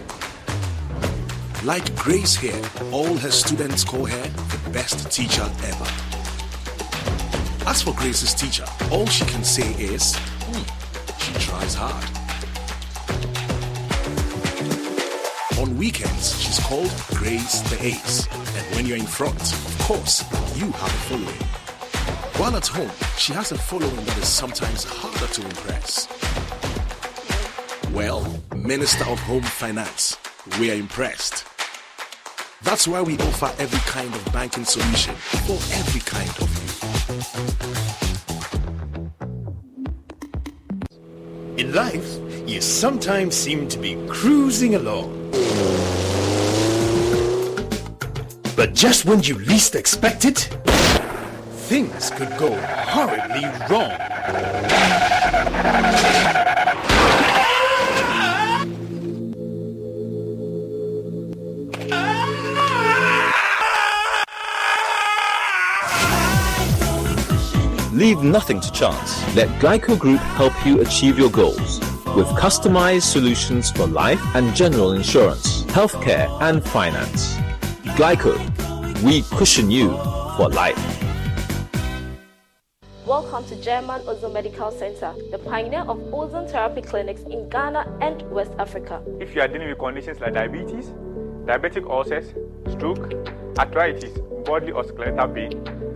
Like Grace here, all her students call her the best teacher ever. As for Grace's teacher, all she can say is, "Hmm, she tries hard. On weekends, she's called Grace the Ace. And when you're in front, of course, you have a following. While at home, she has a following that is sometimes harder to impress. Well, Minister of Home Finance, we are impressed. That's why we offer every kind of banking solution for every kind of you. In life, you sometimes seem to be cruising along. But just when you least expect it, things could go horribly wrong. Leave nothing to chance. Let GLICO Group help you achieve your goals with customized solutions for life and general insurance, healthcare, and finance. GLICO, we cushion you for life. Welcome to German Ozone Medical Center, the pioneer of ozone therapy clinics in Ghana and West Africa. If you are dealing with conditions like diabetes, diabetic ulcers, stroke, arthritis, bodily or skeletal pain,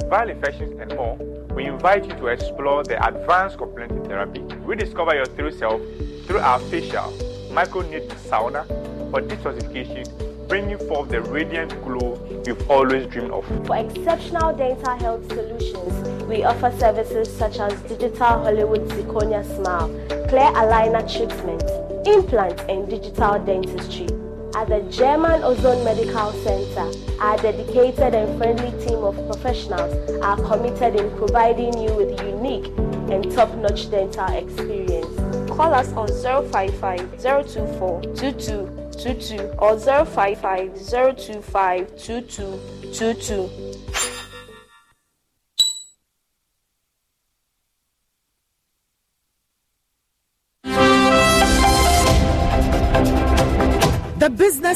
viral infections, and more, we invite you to explore the advanced complementary therapy. Rediscover your true self through our facial microneedle sauna for detoxification, bringing forth the radiant glow you've always dreamed of. For exceptional dental health solutions, we offer services such as digital Hollywood zirconia smile, clear aligner treatment, implant, and digital dentistry. At the German Ozone Medical Center, our dedicated and friendly team of professionals are committed in providing you with unique and top-notch dental experience. Call us on 055 024 2222 or 055 025 2222.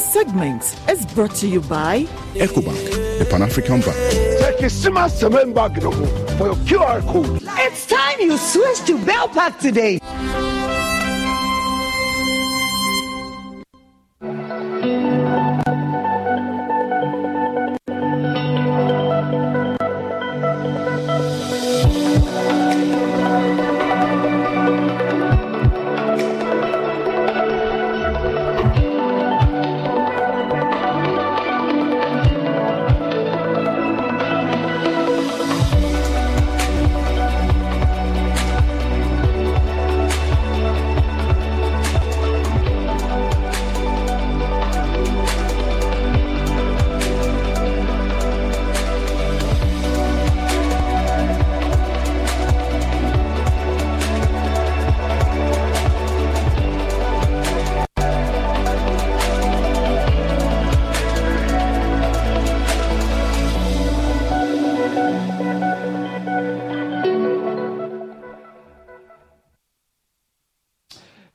Segment is brought to you by EcoBank, the Pan African Bank. for your QR code. It's time you switch to Bell Pack today.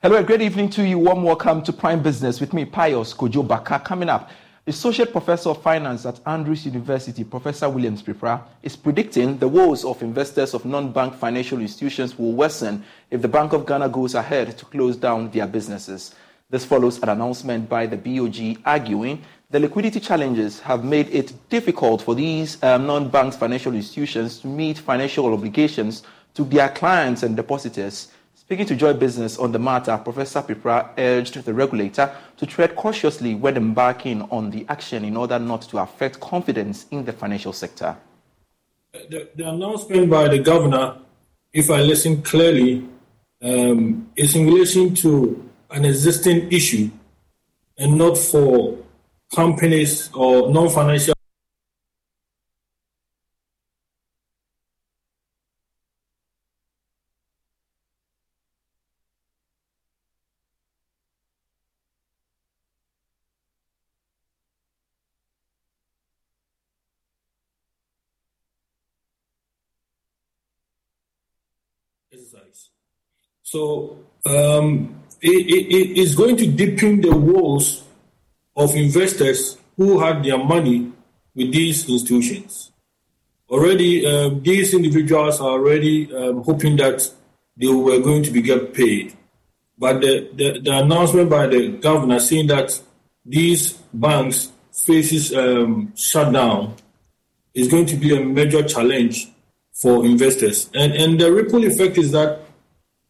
Hello, a great evening to you. Warm welcome to Prime Business with me, Pius Kojo Backah. Coming up, Associate Professor of Finance at Andrews University, Professor Williams Peprah, is predicting the woes of investors of non-bank financial institutions will worsen if the Bank of Ghana goes ahead to close down their businesses. This follows an announcement by the BOG arguing the liquidity challenges have made it difficult for these um, non-bank financial institutions to meet financial obligations to their clients and depositors. Speaking to Joy Business on the matter, Professor Peprah urged the regulator to tread cautiously when embarking on the action in order not to affect confidence in the financial sector. The, the announcement by the governor, if I listen clearly, um, is in relation to an existing issue and not for companies or non financial. Exercise. So um, it, it, is going to deepen the woes of investors who had their money with these institutions. Already, um, these individuals are already um, hoping that they were going to be get paid. But the, the, the announcement by the governor saying that these banks faces um, shutdown is going to be a major challenge for investors. And, and the ripple effect is that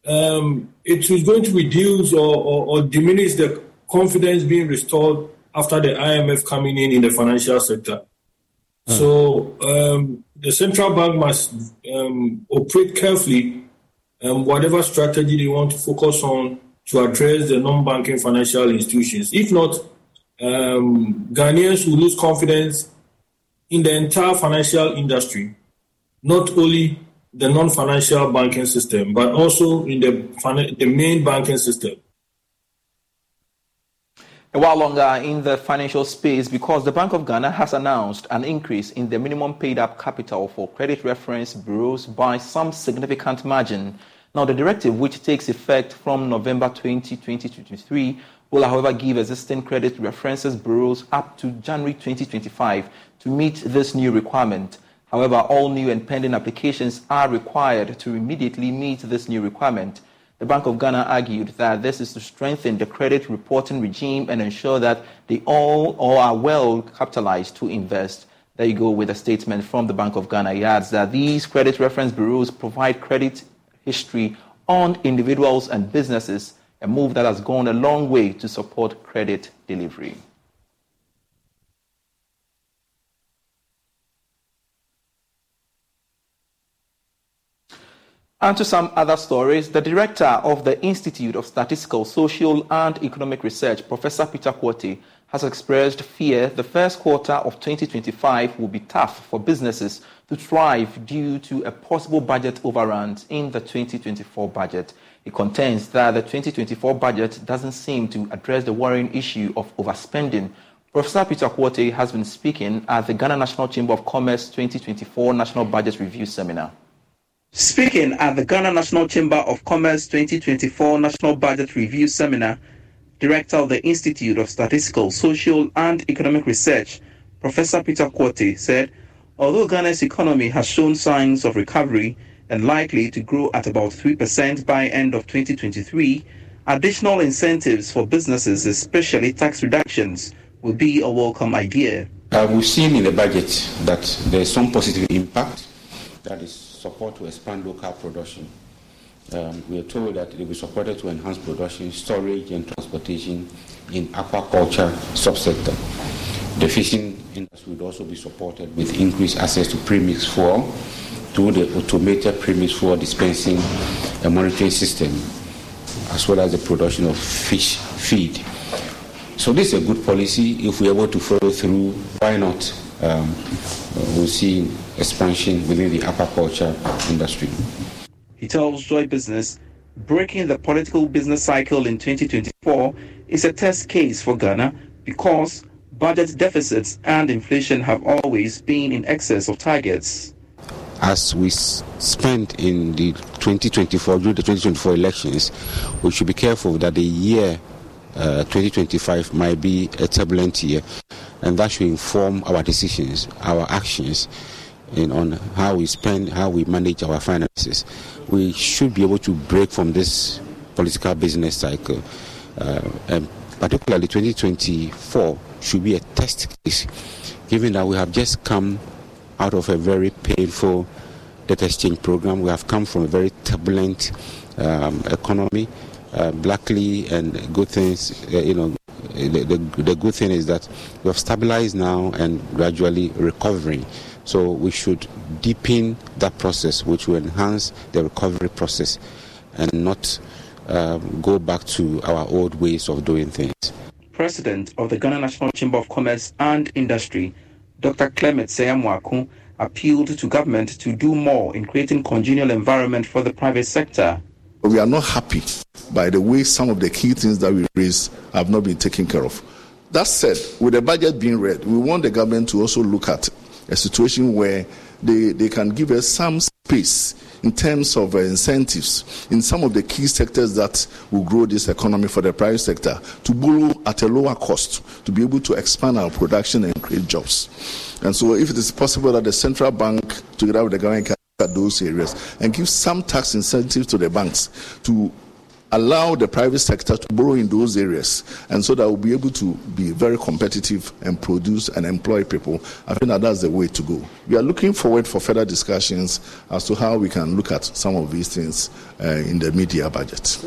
um, it is going to reduce or, or, or diminish the confidence being restored after the IMF coming in in the financial sector. So um, the central bank must um, operate carefully um, whatever strategy they want to focus on to address the non-banking financial institutions. If not, um, Ghanaians will lose confidence in the entire financial industry, not only the non-financial banking system, but also in the, the main banking system. A while longer in the financial space because the Bank of Ghana has announced an increase in the minimum paid up capital for credit reference bureaus by some significant margin. Now, the directive, which takes effect from November 20, 2023, will, however, give existing credit references bureaus up to January 2025 to meet this new requirement. However, all new and pending applications are required to immediately meet this new requirement. The Bank of Ghana argued that this is to strengthen the credit reporting regime and ensure that they all, all are well capitalized to invest. There you go with a statement from the Bank of Ghana. He adds that these credit reference bureaus provide credit history on individuals and businesses, a move that has gone a long way to support credit delivery. And to some other stories, the director of the Institute of Statistical, Social and Economic Research, Professor Peter Quartey, has expressed fear the first quarter of 2025 will be tough for businesses to thrive due to a possible budget overrun in the 2024 budget. He contends that the 2024 budget doesn't seem to address the worrying issue of overspending. Professor Peter Quartey has been speaking at the Ghana National Chamber of Commerce 2024 National Budget Review Seminar. Speaking at the Ghana National Chamber of Commerce 2024 National Budget Review Seminar, Director of the Institute of Statistical, Social and Economic Research, Professor Peter Quartey, said, although Ghana's economy has shown signs of recovery and likely to grow at about 3% by end of 2023, additional incentives for businesses, especially tax reductions, will be a welcome idea. Uh, we've seen in the budget that there's some positive impact that is support to expand local production. Um, we are told that it will be supported to enhance production, storage, and transportation in aquaculture subsector. The fishing industry would also be supported with increased access to premix fuel through the automated premix fuel dispensing and monitoring system, as well as the production of fish feed. So this is a good policy. If we're able to follow through, why not? Um, we'll see expansion within the aquaculture industry. He tells Joy Business breaking the political business cycle in 2024 is a test case for Ghana because budget deficits and inflation have always been in excess of targets. As we s- spend in the 2024, during the 2024 elections, we should be careful that the year uh, 2025 might be a turbulent year, and that should inform our decisions, our actions in, on how we spend, how we manage our finances. We should be able to break from this political business cycle, uh, and particularly 2024 should be a test case, given that we have just come out of a very painful debt exchange program. We have come from a very turbulent um, economy. Uh, blackly and good things, uh, you know, the, the, the good thing is that we have stabilized now and gradually recovering. So we should deepen that process, which will enhance the recovery process and not um, go back to our old ways of doing things. President of the Ghana National Chamber of Commerce and Industry, Dr. Clement Osei-Amoako, appealed to government to do more in creating congenial environment for the private sector. We are not happy by the way some of the key things that we raised have not been taken care of. That said, with the budget being read, we want the government to also look at a situation where they, they can give us some space in terms of uh, incentives in some of the key sectors that will grow this economy for the private sector to borrow at a lower cost to be able to expand our production and create jobs. And so, if it is possible that the central bank, together with the government, can look at those areas and give some tax incentives to the banks to allow the private sector to borrow in those areas. And so that we'll be able to be very competitive and produce and employ people. I think that that's the way to go. We are looking forward for further discussions as to how we can look at some of these things uh, in the media budget.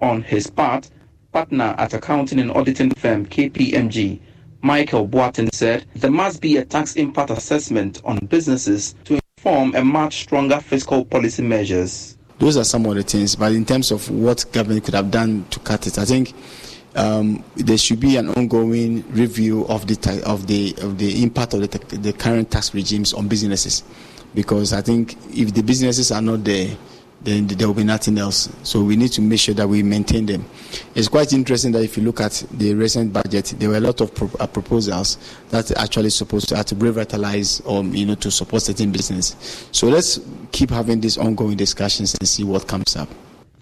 On his part, partner at accounting and auditing firm KPMG, Michael Boatin said there must be a tax impact assessment on businesses to inform a much stronger fiscal policy measures. Those are some of the things. But in terms of what government could have done to cut it, I think um, there should be an ongoing review of the ta- of the of the impact of the, ta- the current tax regimes on businesses, because I think if the businesses are not there, then there will be nothing else. So we need to make sure that we maintain them. It's quite interesting that if you look at the recent budget, there were a lot of pro- uh, proposals that actually supposed to, uh, to revitalize or you know to support certain business. So let's keep having these ongoing discussions and see what comes up.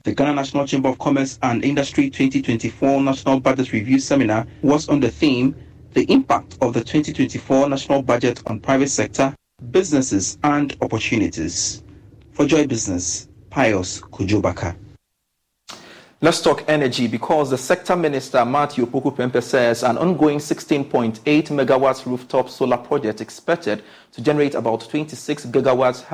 The Ghana National Chamber of Commerce and Industry 2024 National Budget Review Seminar was on the theme The Impact of the 2024 National Budget on Private Sector, Businesses and Opportunities. For Joy Business, Pius Kojo Backah. Let's talk energy because the sector minister Matthew Opoku says an ongoing 16.8 megawatts rooftop solar project expected to generate about 26 gigawatts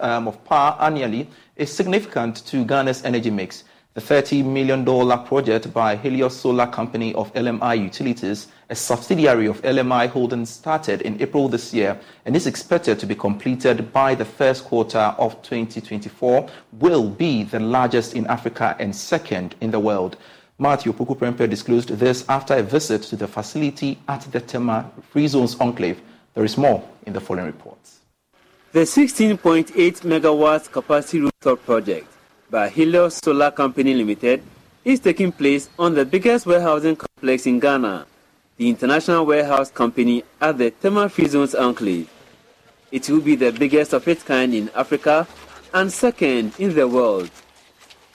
um, of power annually is significant to Ghana's energy mix. The $30 million project by Helios Solar Company of LMI Utilities, a subsidiary of LMI Holdings, started in April this year and is expected to be completed by the first quarter of 2024, will be the largest in Africa and second in the world. Matthew Opoku Prempeh disclosed this after a visit to the facility at the Tema Free Zones Enclave. There is more in the following reports. The 16.8 megawatts capacity rooftop project by Helios Solar Company Limited is taking place on the biggest warehousing complex in Ghana, the International Warehouse Company at the Tema Free Zones Enclave. It will be the biggest of its kind in Africa and second in the world.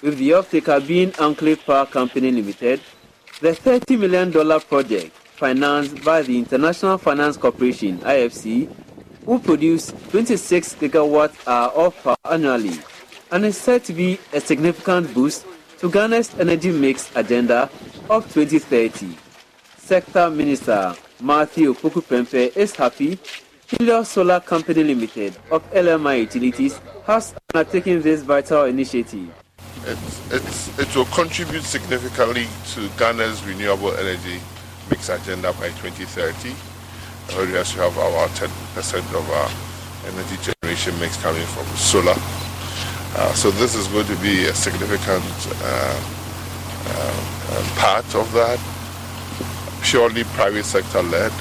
With the off-taker being Enclave Power Company Limited, the $30 million project, financed by the International Finance Corporation IFC, will produce 26 gigawatt of power annually and is set to be a significant boost to Ghana's energy mix agenda of 2030. Sector Minister Matthew Opoku is happy Helios Solar Company Limited of LMI Utilities has undertaken this vital initiative. It's, it's, it will contribute significantly to Ghana's renewable energy mix agenda by 2030. Already, we have about 10% of our energy generation mix coming from solar. Uh, so this is going to be a significant uh, uh, part of that. Purely private sector led,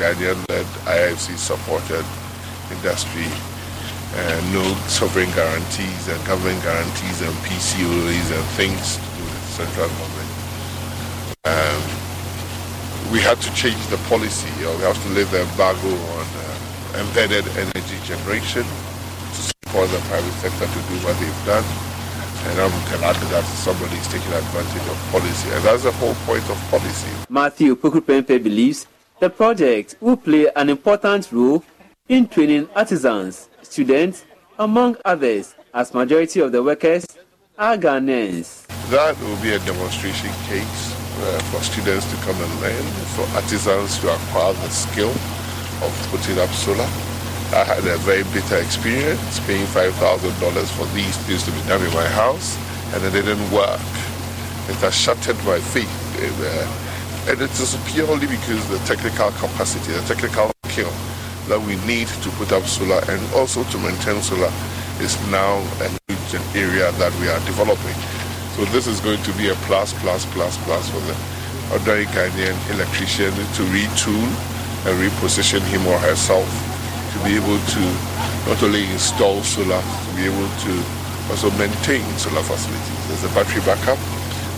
Ghanaian led, IFC supported industry, no sovereign guarantees and government guarantees and PCOAs and things to do with central government. Um, we had to change the policy, or we have to lift the embargo on uh, embedded energy generation for the private sector to do what they've done. And I'm glad that somebody is taking advantage of policy. And that's the whole point of policy. Matthew Opoku Prempeh believes the project will play an important role in training artisans, students, among others, as majority of the workers are Ghanaians. That will be a demonstration case uh, for students to come and learn, for artisans to acquire the skill of putting up solar I had a very bitter experience paying $5,000 for these things to be done in my house, and it didn't work. It has shattered my faith. In, uh, and it is purely because the technical capacity, the technical skill that we need to put up solar and also to maintain solar is now a new area that we are developing. So this is going to be a plus, plus, plus, plus for the ordinary Ghanaian electrician to retool and reposition him or herself to be able to not only install solar, to be able to also maintain solar facilities. There's a battery backup,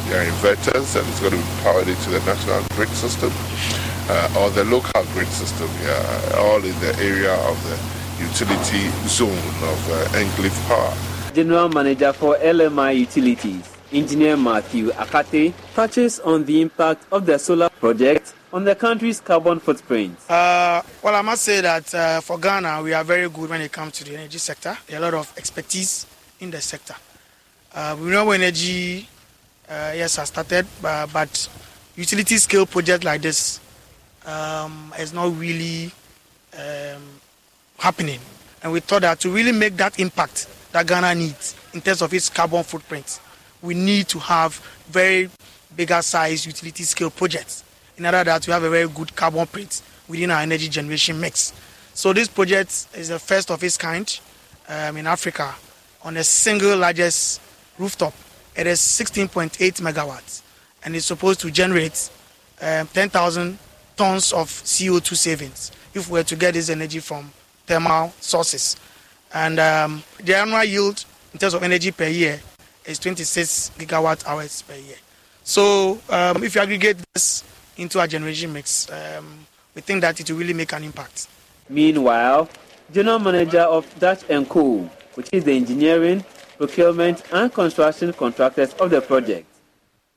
there are inverters, and it's going to be powered into the national grid system uh, or the local grid system, yeah, all in the area of the utility zone of uh, Enclave Power. General Manager for LMI Utilities, Engineer Matthew Akate, touches on the impact of the solar project on the country's carbon footprint? Uh, well, I must say that uh, for Ghana, we are very good when it comes to the energy sector. There are a lot of expertise in the sector. Uh, renewable energy, uh, yes, has started, but, but utility scale project like this um, is not really um, happening. And we thought that to really make that impact that Ghana needs in terms of its carbon footprint, we need to have very bigger size utility scale projects in order that we have a very good carbon print within our energy generation mix. So this project is the first of its kind um, in Africa on a single largest rooftop. It is 16.8 megawatts and it's supposed to generate um, 10,000 tons of CO2 savings if we were to get this energy from thermal sources. And um, the annual yield in terms of energy per year is 26 gigawatt hours per year. So um, if you aggregate this into our generation mix, um, we think that it will really make an impact. Meanwhile, General Manager of Dutch & Co., which is the engineering, procurement and construction contractors of the project,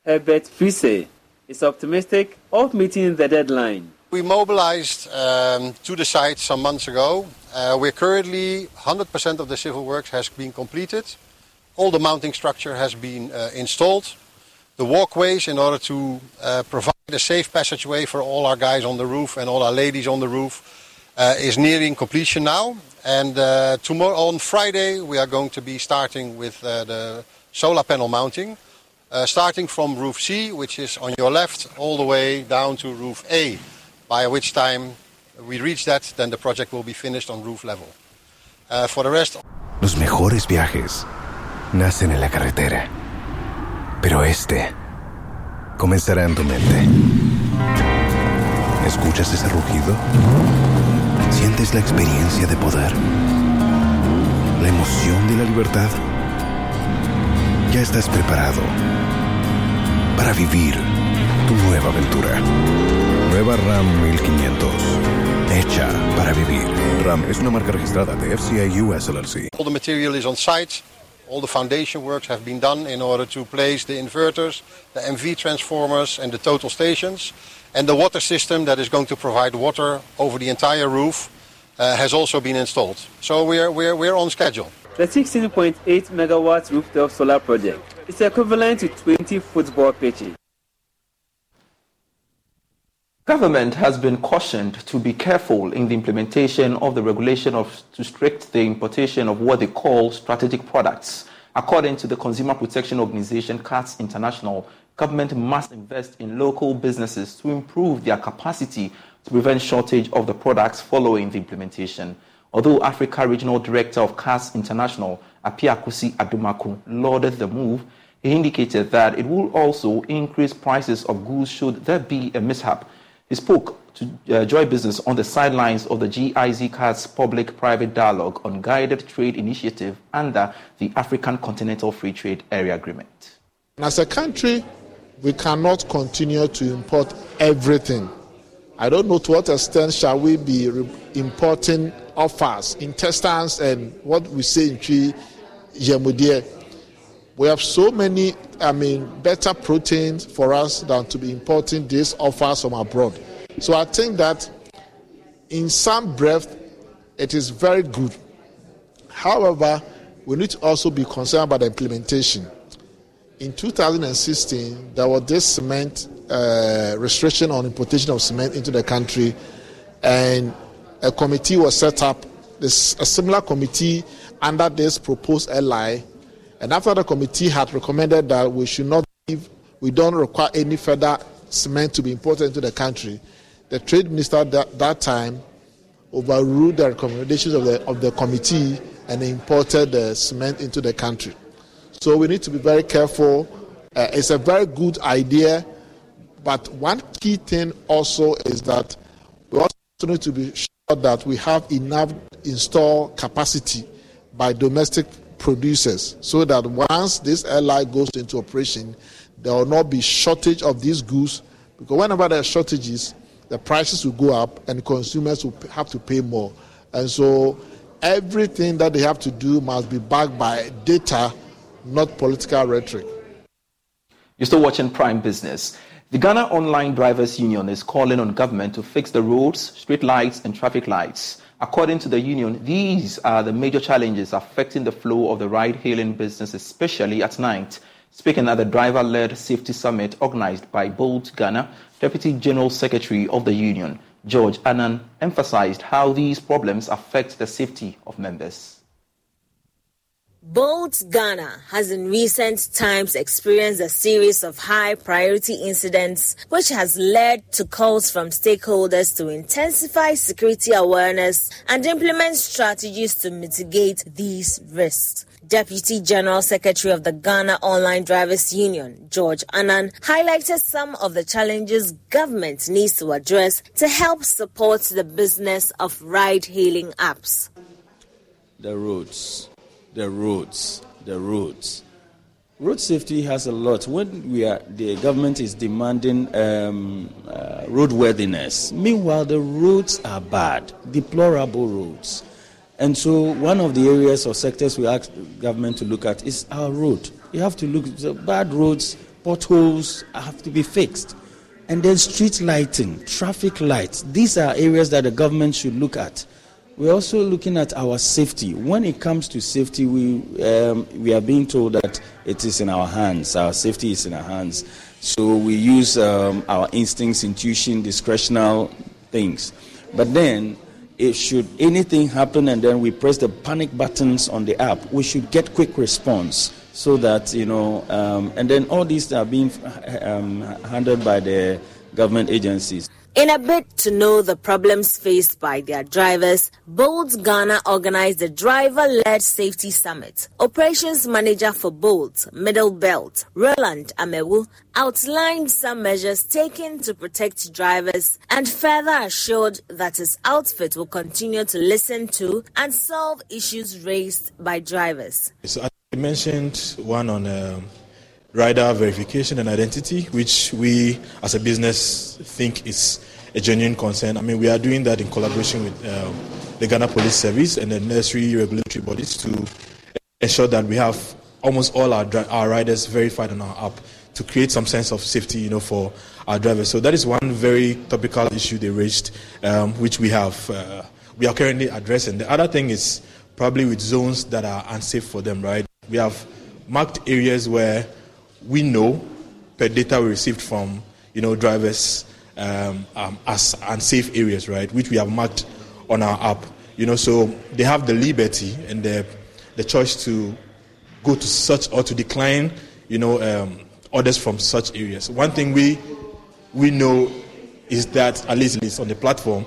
Herbert Friese, is optimistic of meeting the deadline. We mobilized um, to the site some months ago. Uh, we're currently 100% of the civil works has been completed. All the mounting structure has been uh, installed. The walkways in order to uh, provide a safe passageway for all our guys on the roof and all our ladies on the roof uh, is nearing completion now. And uh, tomorrow on Friday we are going to be starting with uh, the solar panel mounting, uh, starting from roof C, which is on your left, all the way down to roof A. By which time we reach that, then the project will be finished on roof level. Uh, for the rest. Los mejores viajes nacen en la carretera, pero este comenzará en tu mente. ¿Escuchas ese rugido? ¿Sientes la experiencia de poder? ¿La emoción de la libertad? Ya estás preparado para vivir tu nueva aventura. Nueva RAM 1500. Hecha para vivir. RAM es una marca registrada de FCA US LLC. All the material is on site. All the foundation works have been done in order to place the inverters, the MV transformers, and the total stations. And the water system that is going to provide water over the entire roof uh, has also been installed. So we're, we're, we're on schedule. The 16.8 megawatt rooftop solar project is equivalent to 20 football pitches. Government has been cautioned to be careful in the implementation of the regulation of to restrict the importation of what they call strategic products. According to the consumer protection organization CUTS International, government must invest in local businesses to improve their capacity to prevent shortage of the products following the implementation. Although Africa Regional Director of CUTS International, Appiah Kusi Adomako, lauded the move, he indicated that it will also increase prices of goods should there be a mishap he spoke to uh, Joy Business on the sidelines of the GIZ CUTS public private dialogue on guided trade initiative under the African Continental Free Trade Area Agreement. As a country, we cannot continue to import everything. I don't know to what extent shall we be re- importing offers, intestines, and what we say in Yemudie. We have so many, I mean, better proteins for us than to be importing these offers from abroad. So I think that in some breadth, it is very good. However, we need to also be concerned about the implementation. In 2016, there was this cement uh, restriction on importation of cement into the country, and a committee was set up. This, a similar committee under this proposed LI and after the committee had recommended that we should not give, we don't require any further cement to be imported into the country, the trade minister that, that time overruled the recommendations of the, of the committee and imported the cement into the country. So we need to be very careful. Uh, it's a very good idea, but one key thing also is that we also need to be sure that we have enough install capacity by domestic producers so that once this LI goes into operation, there will not be shortage of these goods because whenever there are shortages, the prices will go up and consumers will have to pay more. And so everything that they have to do must be backed by data, not political rhetoric. You're still watching Prime Business. The Ghana Online Drivers Union is calling on government to fix the roads, street lights, and traffic lights. According to the union, these are the major challenges affecting the flow of the ride hailing business, especially at night. Speaking at the driver led safety summit organized by Bolt Ghana, Deputy General Secretary of the union, George Annan, emphasized how these problems affect the safety of members. Bolt Ghana has in recent times experienced a series of high priority incidents, which has led to calls from stakeholders to intensify security awareness and implement strategies to mitigate these risks. Deputy General Secretary of the Ghana Online Drivers Union, George Annan, highlighted some of the challenges government needs to address to help support the business of ride hailing apps. The roads the roads, the roads. Road safety has a lot. When we are, the government is demanding um, uh, roadworthiness. Meanwhile, the roads are bad, deplorable roads. And so, one of the areas or sectors we ask government to look at is our road. You have to look at bad roads, potholes have to be fixed. And then street lighting, traffic lights. These are areas that the government should look at we're also looking at our safety. When it comes to safety, we, um, we are being told that it is in our hands. Our safety is in our hands. So we use um, our instincts, intuition, discretional things. But then, if should anything happen and then we press the panic buttons on the app, we should get quick response so that, you know, um, and then all these are being um, handled by the government agencies. In a bid to know the problems faced by their drivers, Bolt Ghana organized the Driver Led Safety Summit. Operations Manager for Bolt, Middle Belt, Roland Amewu, outlined some measures taken to protect drivers and further assured that his outfit will continue to listen to and solve issues raised by drivers. So I mentioned one on. Um rider verification and identity, which we as a business think is a genuine concern. I mean, we are doing that in collaboration with uh, the Ghana Police Service and the necessary regulatory bodies to ensure that we have almost all our, our riders verified on our app to create some sense of safety, you know, for our drivers. So that is one very topical issue they raised, um, which we have uh, we are currently addressing. The other thing is probably with zones that are unsafe for them, right? We have marked areas where we know per data we received from you know drivers um, um, as unsafe areas, right, which we have marked on our app. You know, so they have the liberty and the the choice to go to such or to decline, you know, um, orders from such areas. One thing we we know is that at least, on the platform,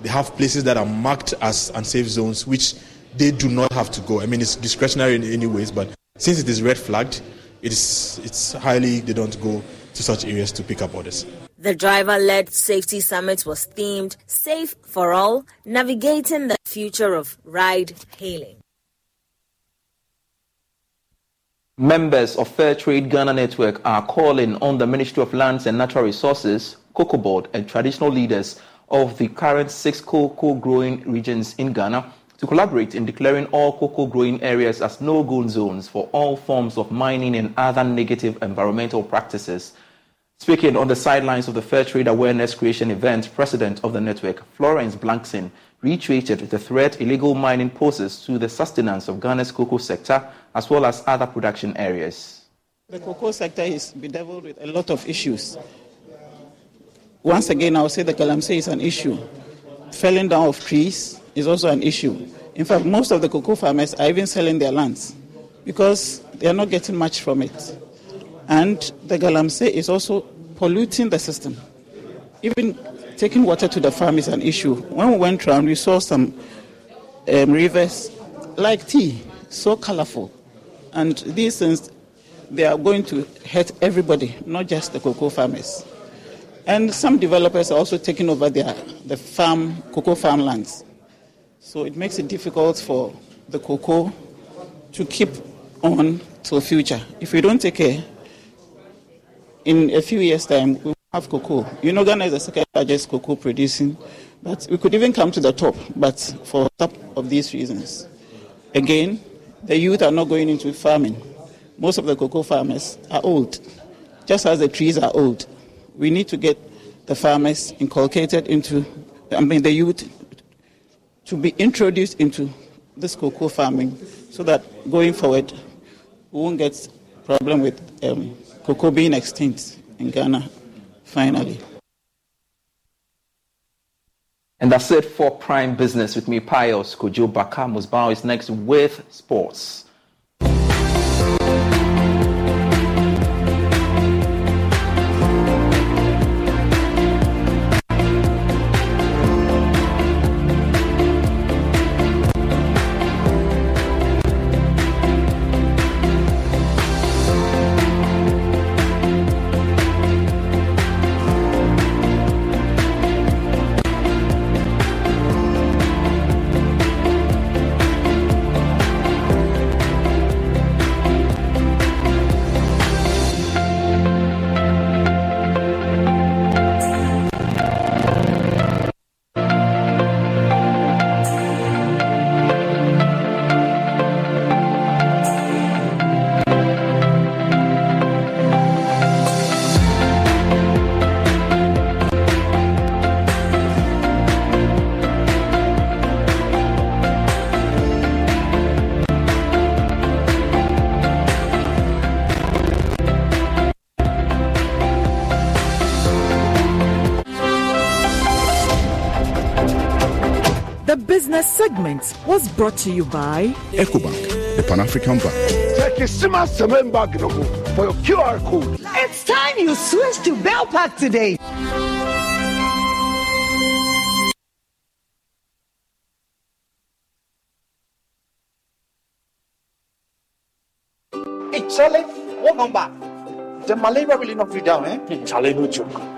they have places that are marked as unsafe zones, which they do not have to go. I mean, it's discretionary in any ways, but since it is red flagged, it's, it's highly, they don't go to such areas to pick up orders. The driver led safety summit was themed Safe for All Navigating the Future of Ride Hailing. Members of Fair Trade Ghana Network are calling on the Ministry of Lands and Natural Resources, Cocoa Board, and traditional leaders of the current six cocoa growing regions in Ghana to collaborate in declaring all cocoa growing areas as no-go zones for all forms of mining and other negative environmental practices. Speaking on the sidelines of the Fair Trade Awareness Creation event, President of the network, Florence Blankson, reiterated the threat illegal mining poses to the sustenance of Ghana's cocoa sector as well as other production areas. The cocoa sector is bedeviled with a lot of issues. Once again, I will say the galamsey is an issue. Felling down of trees, is also an issue. In fact, most of the cocoa farmers are even selling their lands because they are not getting much from it. And the galamsey is also polluting the system. Even taking water to the farm is an issue. When we went around, we saw some um, rivers like tea, so colorful. And these things, they are going to hurt everybody, not just the cocoa farmers. And some developers are also taking over their, the farm, cocoa farmlands. So it makes it difficult for the cocoa to keep on to the future. If we don't take care, in a few years' time, we have cocoa. You know, Ghana is the second largest cocoa producing, but we could even come to the top, but for top of these reasons. Again, the youth are not going into farming. Most of the cocoa farmers are old, just as the trees are old. We need to get the farmers inculcated into, I mean, the youth to be introduced into this cocoa farming so that going forward we won't get problem with um, cocoa being extinct in Ghana finally. And that's it for Prime Business with me, Pius Kojo Backah. Musbao is next with sports. Segment was brought to you by EcoBank, the Pan African Bank. Take a simmer cement bag for your QR code. It's time you switch to Bell Pack today. Hey, Charlie, what number? The malaria really knocked you down, eh? Hey, Charlie, no joke.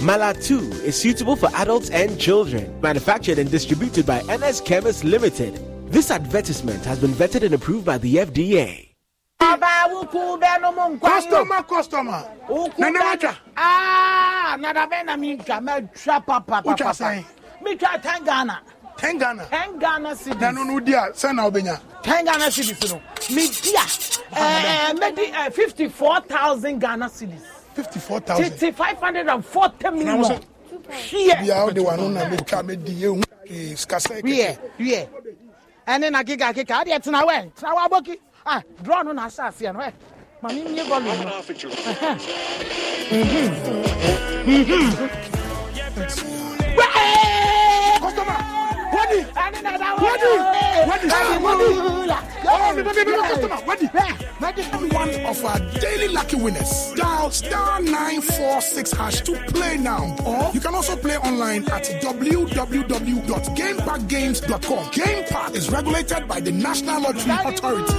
Malatu is suitable for adults and children. Manufactured and distributed by NS Chemist Limited. This advertisement has been vetted and approved by the FDA. Customer, customer. Nana wacha. Ah, nada bena mi twa me papa Ucha papa. sai. Mi twa 10 Ghana. 10 Ghana. 10 Ghana cedis. Na no no dia, sɛ na obenya. 10 Ghana cedis no. Mi dia. Eh, me di eh, 54,000 Ghana cedis. 54,000. Titi 540 Na million. wo sɛ Here. bia wo de wano na metwa me di ehu. Eh, skasa. Here, here. ɛne na keka keka adeɛ tena wɛ tena wɔ abɔki ah draw no na ahyɛ aseɛ no ɛ ma me mmie volume no Ɛhɛ. Wadi. Ɛne na da wɔ. Wadi. Wadi. Wadi. Wadi. Wadi. One of our daily lucky winners. Dial star 946 hash to play now. Or you can also play online at www.gamepackgames.com. Game Park is regulated by the National Lottery Authority.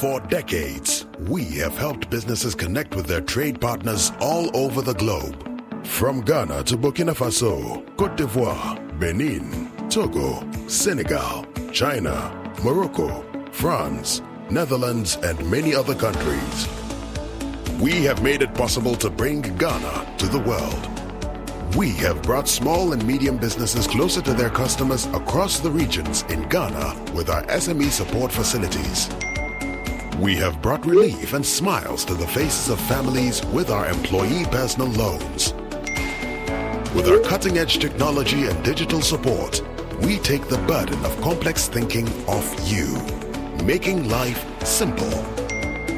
For decades, we have helped businesses connect with their trade partners all over the globe. From Ghana to Burkina Faso, Cote d'Ivoire, Benin, Togo, Senegal, China, Morocco, France, Netherlands, and many other countries. We have made it possible to bring Ghana to the world. We have brought small and medium businesses closer to their customers across the regions in Ghana with our SME support facilities. We have brought relief and smiles to the faces of families with our employee personal loans. With our cutting edge technology and digital support, we take the burden of complex thinking off you, making life simple.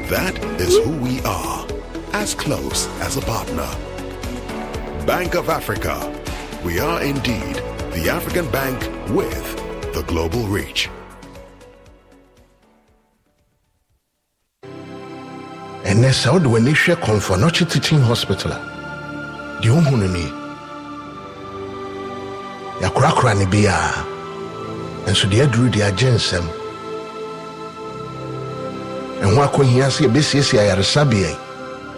That is who we are, as close as a partner. Bank of Africa. We are indeed the African bank with the global reach. Ɛnɛ sɛ wode w'ani hwɛ kɔmfɔnɔkye teaching hospital. A deɛ wohu no nie yɛakorakora ne biaa nso deɛ aduru deɛ agye nsɛm ɛho akɔhia sɛ yɛbɛsiesie ayaresabea yi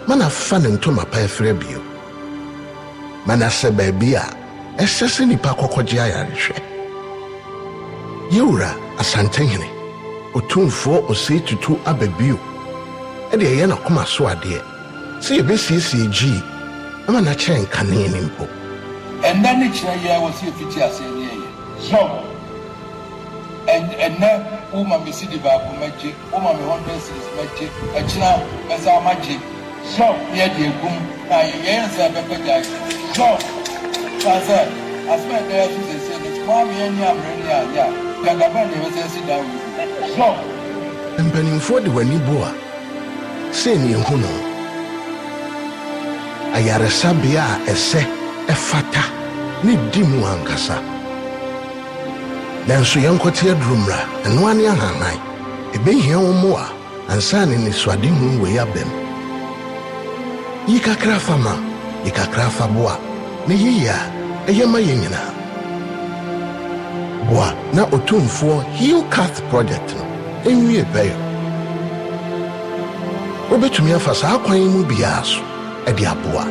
ma na fa ne ntoma pa ɛfrɛ bio. Ma na sɛ baabi a ɛsɛ sɛ nnipa kɔkɔgye ayarehwɛ yɛwura asantehene ɔtumfoɔ osei tutu aba bio ɛde ɛyɛ n'akoma so adeɛ sɛ yɛbɛsiesie gyii ama n'akyɛn nkanee ne mpo ɛnɛ ne kyerɛ yɛ wɔ sɛ yɛfiti aseɛ ne yɛyɛ zɔn ɛnɛ woma me sidi baako mɛgye woma me hundred series mɛgye ɛkyina mɛsa magye zɔn ne yɛde egum na yɛyɛ nsɛ bɛbɛ gya zɔn san sɛ asɛm a ɛdɛyɛ so sɛsɛ no yɛn ni amere ne ayɛ a gagaba ne yɛbɛsɛ si dan wɔ zɔn. mpanimfoɔ de w'ani bo a sei ne yɛhu no ayaresabea a ɛsɛ ɛfata ne di mu ankasa nanso yɛnkɔte aduru mmara ɛnoa ne ahahan ɛbɛhia wo mmoa ansa ne nisuadehu wei abam yi kakra fa ma yi kakra fa boa na yiyi a ɛyɛ ma yɛn nyinaa boa na otumfoɔ hill cath project no. Ɛnwie bɛyɛ wobɛtumi afa saa kwan mu biara so ɛde aboa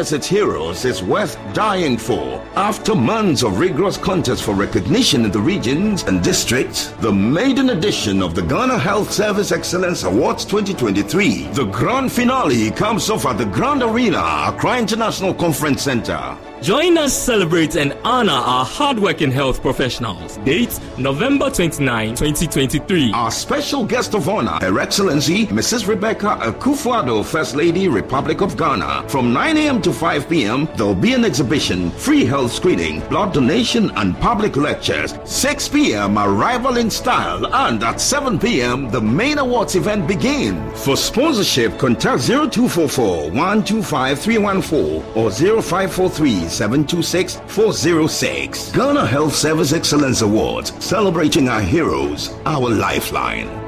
honors its heroes is worth dying for. After months of rigorous contests for recognition in the regions and districts, the maiden edition of the Ghana Health Service Excellence Awards 2023, the grand finale comes off at the Grand Arena, Accra International Conference Center. Join us celebrate and honor our hardworking health professionals. Date November 29, 2023. Our special guest of honor, Her Excellency Mrs. Rebecca Akufo-Addo, First Lady, Republic of Ghana. From 9 a.m. to 5 p.m., there'll be an exhibition, free health screening, blood donation, and public lectures. 6 p.m., arrival in style, and at 7 p.m., the main awards event begins. For sponsorship, contact 0244 125 314 or 0543 726 406. Ghana Health Service Excellence Awards, celebrating our heroes, our lifeline.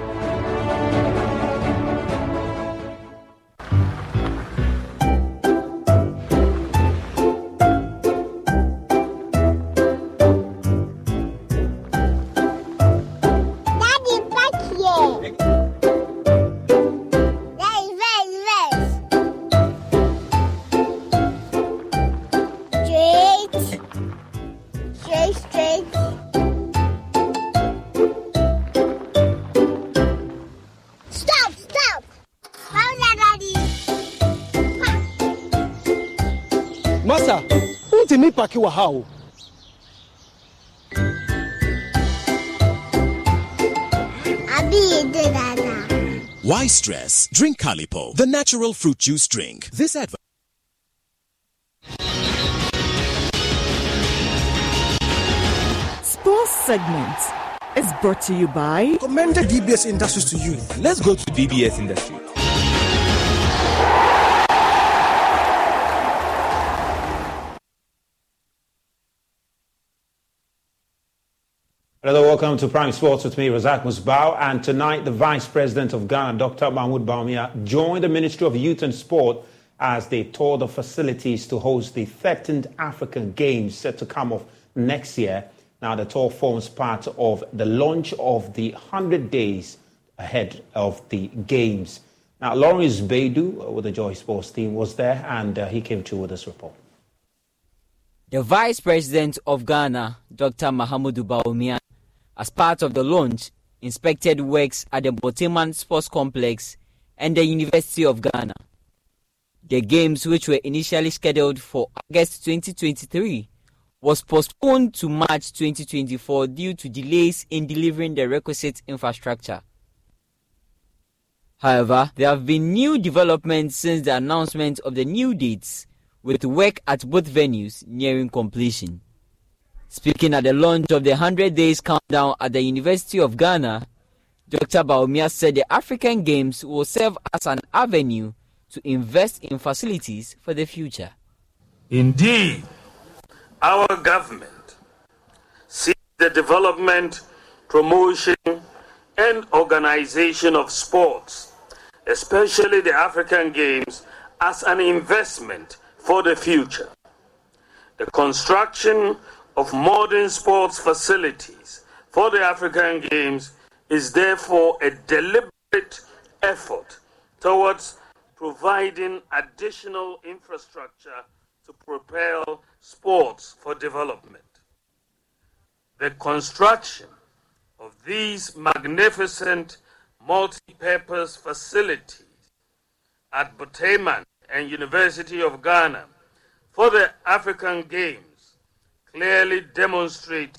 Wontumi pake wɔ ha o Abi, you did that. Why stress? Drink Calipo, the natural fruit juice drink. This advert. Sports segment is brought to you by commended DBS Industries to you. Let's go to DBS Industry. Hello, welcome to Prime Sports with me, Razak Musbao. And tonight, the Vice President of Ghana, Dr. Mahmoud Bawumia, joined the Ministry of Youth and Sport as they toured the facilities to host the 13th African Games set to come off next year. Now, the tour forms part of the launch of the 100 days ahead of the Games. Now, Lawrence Baidoo with the Joy Sports team was there and uh, he came through with this report. The Vice President of Ghana, Dr. Mahamudu Bawumia, as part of the launch, inspected works at the Borteyman Sports Complex and the University of Ghana. The games, which were initially scheduled for August 2023, was postponed to March 2024 due to delays in delivering the requisite infrastructure. However, there have been new developments since the announcement of the new dates, with work at both venues nearing completion. Speaking at the launch of the 100 Days Countdown at the University of Ghana, Dr. Bawumia said the African Games will serve as an avenue to invest in facilities for the future. Indeed, our government sees the development, promotion, and organization of sports, especially the African Games, as an investment for the future. The construction of modern sports facilities for the African Games is therefore a deliberate effort towards providing additional infrastructure to propel sports for development. The construction of these magnificent multi-purpose facilities at Borteyman and University of Ghana for the African Games clearly demonstrate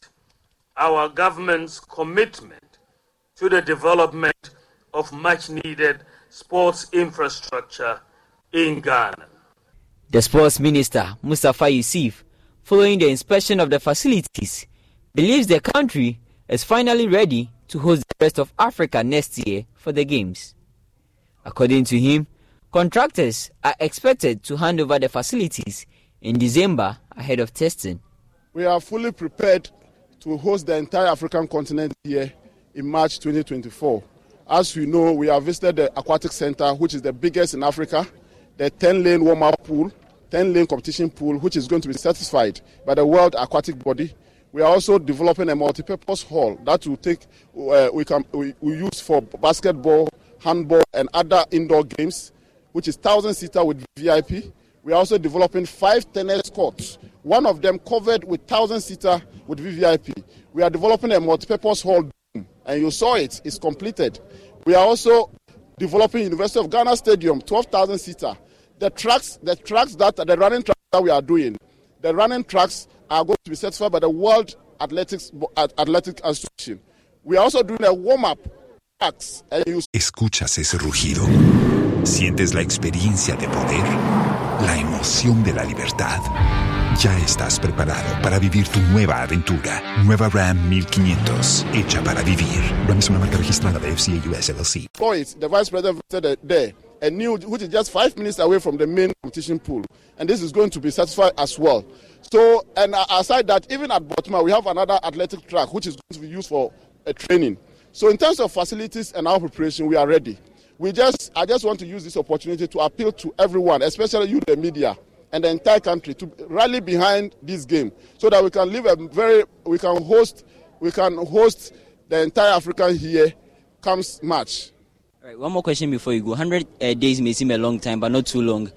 our government's commitment to the development of much needed sports infrastructure in Ghana. The sports minister, Mustapha Ussif, following the inspection of the facilities, believes the country is finally ready to host the rest of Africa next year for the Games. According to him, contractors are expected to hand over the facilities in December ahead of testing. We are fully prepared to host the entire African continent here in March 2024. As you know, we have visited the Aquatic Center, which is the biggest in Africa, the 10 lane warm up pool, 10 lane competition pool, which is going to be certified by the World Aquatic Body. We are also developing a multi-purpose hall that will take uh, we can we, we use for basketball, handball, and other indoor games, which is thousand seater with VIP. We are also developing five tennis courts, one of them covered with 1,000 seater with VVIP. We are developing a multi-purpose hall, and you saw it, it's completed. We are also developing University of Ghana Stadium, 12,000 seater. The tracks, the tracks that the running tracks that we are doing, the running tracks are going to be certified by the World Athletics Athletic Association. We are also doing a warm-up tracks. ¿Escuchas ese rugido? ¿Sientes la experiencia de poder? ¿La emoción de la libertad? Ya estás preparado para vivir tu nueva aventura. Nueva Ram 1500, hecha para vivir. Ram es una marca registrada de FCA US LLC. Point, the vice president said there, a new, which is just five minutes away from the main competition pool. And this is going to be certified as well. So, and aside that, even at Botswana, we have another athletic track which is going to be used for a training. So, in terms of facilities and our preparation, we are ready. We just, I just want to use this opportunity to appeal to everyone, especially you, the media, and the entire country, to rally behind this game, so that we can live a very, we can host, we can host the entire African here comes March. All right, one more question before you go. 100 uh, days may seem a long time, but not too long.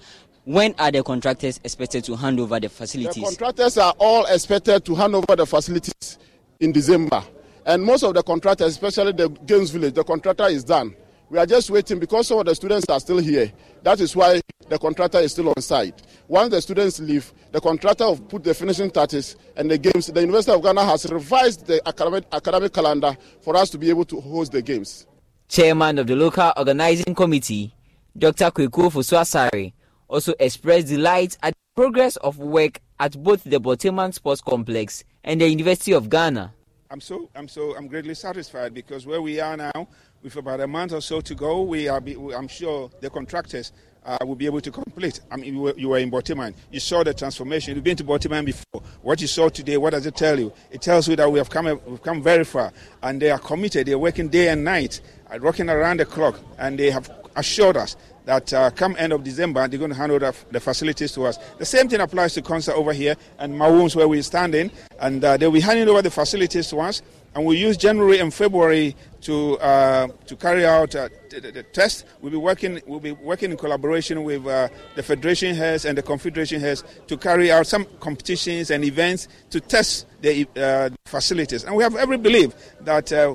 When are the contractors expected to hand over the facilities? The contractors are all expected to hand over the facilities in December. And most of the contractors, especially the Games Village, the contractor is done. We are just waiting because some of the students are still here. That is why the contractor is still on site. Once the students leave, the contractor will put the finishing touches and the games. The University of Ghana has revised the academic, academic calendar for us to be able to host the games. Chairman of the local organizing committee, Dr. Kweku Ofosu-Asare, also expressed delight at the progress of work at both the Borteyman Sports Complex and the University of Ghana. I'm so I'm so I'm greatly satisfied because where we are now, with about a month or so to go, we are. I'm sure the contractors uh, will be able to complete. I mean, you were, you were in Borteyman. You saw the transformation. You've been to Borteyman before. What you saw today, what does it tell you? It tells you that we have come we've come very far, and they are committed. They're working day and night, uh, working around the clock, and they have assured us that uh, come end of December, they're going to hand over the facilities to us. The same thing applies to Concert over here and Mawums where we're standing, and uh, they'll be handing over the facilities to us. And we'll use January and February to uh, to carry out uh, the, the, the, test. We'll be working we'll be working in collaboration with uh, the federation heads and the confederation heads to carry out some competitions and events to test the uh, facilities. And we have every belief that uh,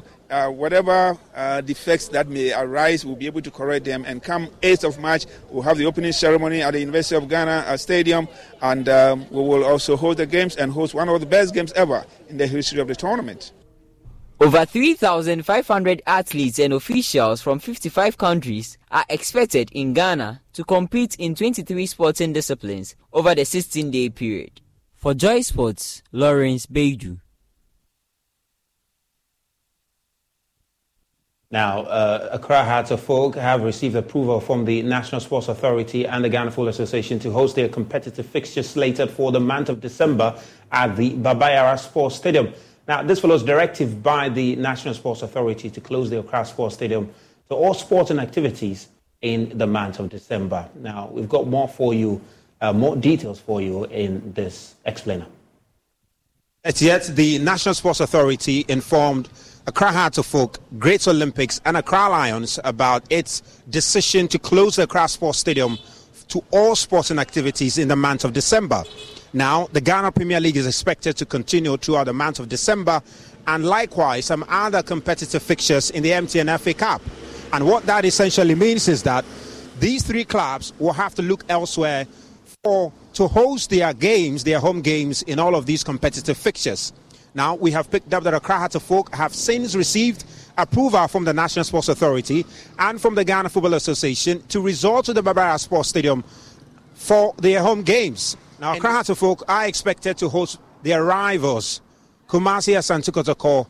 whatever uh, defects that may arise, we'll be able to correct them. And come 8th of March, we'll have the opening ceremony at the University of Ghana Stadium, and um, we will also hold the games and host one of the best games ever in the history of the tournament. Over 3,500 athletes and officials from 55 countries are expected in Ghana to compete in 23 sporting disciplines over the 16 day period. For Joy Sports, Lawrence Baidoo. Now, uh, Accra Hearts of Oak have received approval from the National Sports Authority and the Ghana Football Association to host their competitive fixtures slated for the month of December at the Baba Yara Sports Stadium. Now, this follows directive by the National Sports Authority to close the Accra Sports Stadium to all sporting activities in the month of December. Now, we've got more for you, uh, more details for you in this explainer. As yet, the National Sports Authority informed Accra Hearts Great Olympics, and Accra Lions about its decision to close the Accra Sports Stadium to all sporting activities in the month of December. Now, the Ghana Premier League is expected to continue throughout the month of December, and likewise some other competitive fixtures in the MTN FA Cup. And what that essentially means is that these three clubs will have to look elsewhere for to host their games, their home games, in all of these competitive fixtures. Now, we have picked up that Accra Hearts of Oak have since received approval from the National Sports Authority and from the Ghana Football Association to resort to the Baba Yara Sports Stadium for their home games. Now, Accra Folk are expected to host their rivals, Kumasi Asante Kotoko,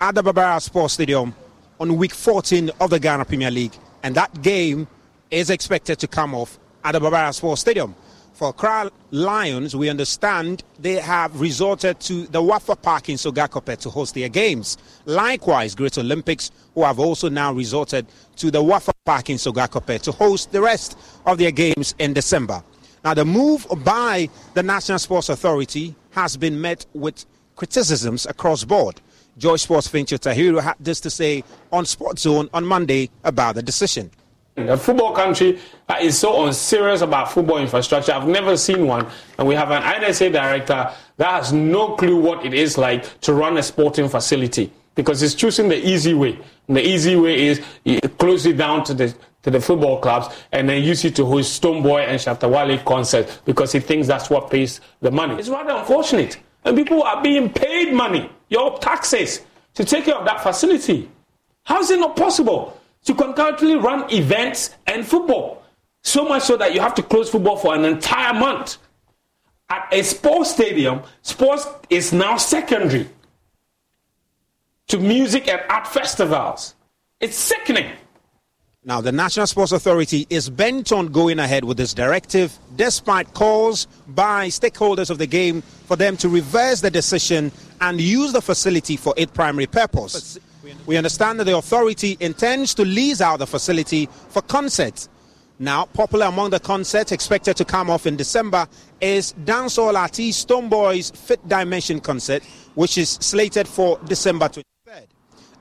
at the Baba Yara Sports Stadium on week 14 of the Ghana Premier League. And that game is expected to come off at the Baba Yara Sports Stadium for Accra Lions, we understand they have resorted to the Wafa Park in Sogakope to host their games. Likewise, Great Olympics, who have also now resorted to the Wafa Park in Sogakope to host the rest of their games in December. Now, the move by the National Sports Authority has been met with criticisms across board. Joy Sports Fentuo Tahiru had this to say on Sports Zone on Monday about the decision. A football country that is so unserious about football infrastructure. I've never seen one. And we have an INSA director that has no clue what it is like to run a sporting facility because he's choosing the easy way. And the easy way is close it down to the to the football clubs and then use it to host Stonebwoy and Shatta Wale concerts because he thinks that's what pays the money. It's rather unfortunate. And people are being paid money, your taxes, to take care of that facility. How is it not possible to concurrently run events and football? So much so that you have to close football for an entire month. At a sports stadium, sports is now secondary to music and art festivals. It's sickening. Now, the National Sports Authority is bent on going ahead with this directive, despite calls by stakeholders of the game for them to reverse the decision and use the facility for its primary purpose. We understand that the authority intends to lease out the facility for concerts. Now, popular among the concerts expected to come off in December is dancehall artist Stonebwoy's Fifth Dimension concert, which is slated for December 23rd.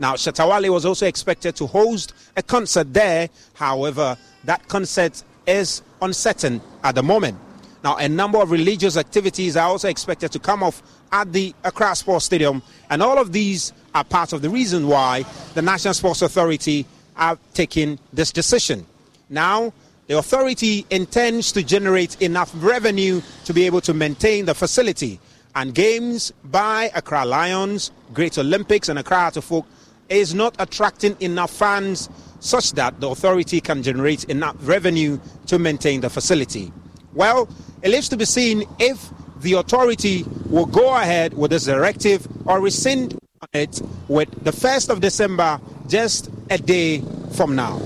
Now, Shatta Wale was also expected to host a concert there. However, that concert is uncertain at the moment. Now, a number of religious activities are also expected to come off at the Accra Sports Stadium, and all of these are part of the reason why the National Sports Authority are taking this decision. Now, the authority intends to generate enough revenue to be able to maintain the facility. And games by Accra Lions, Great Olympics, and Accra Oak is not attracting enough fans such that the authority can generate enough revenue to maintain the facility. Well, it leaves to be seen if the authority will go ahead with this directive or rescind it with the 1st of December, just a day from now.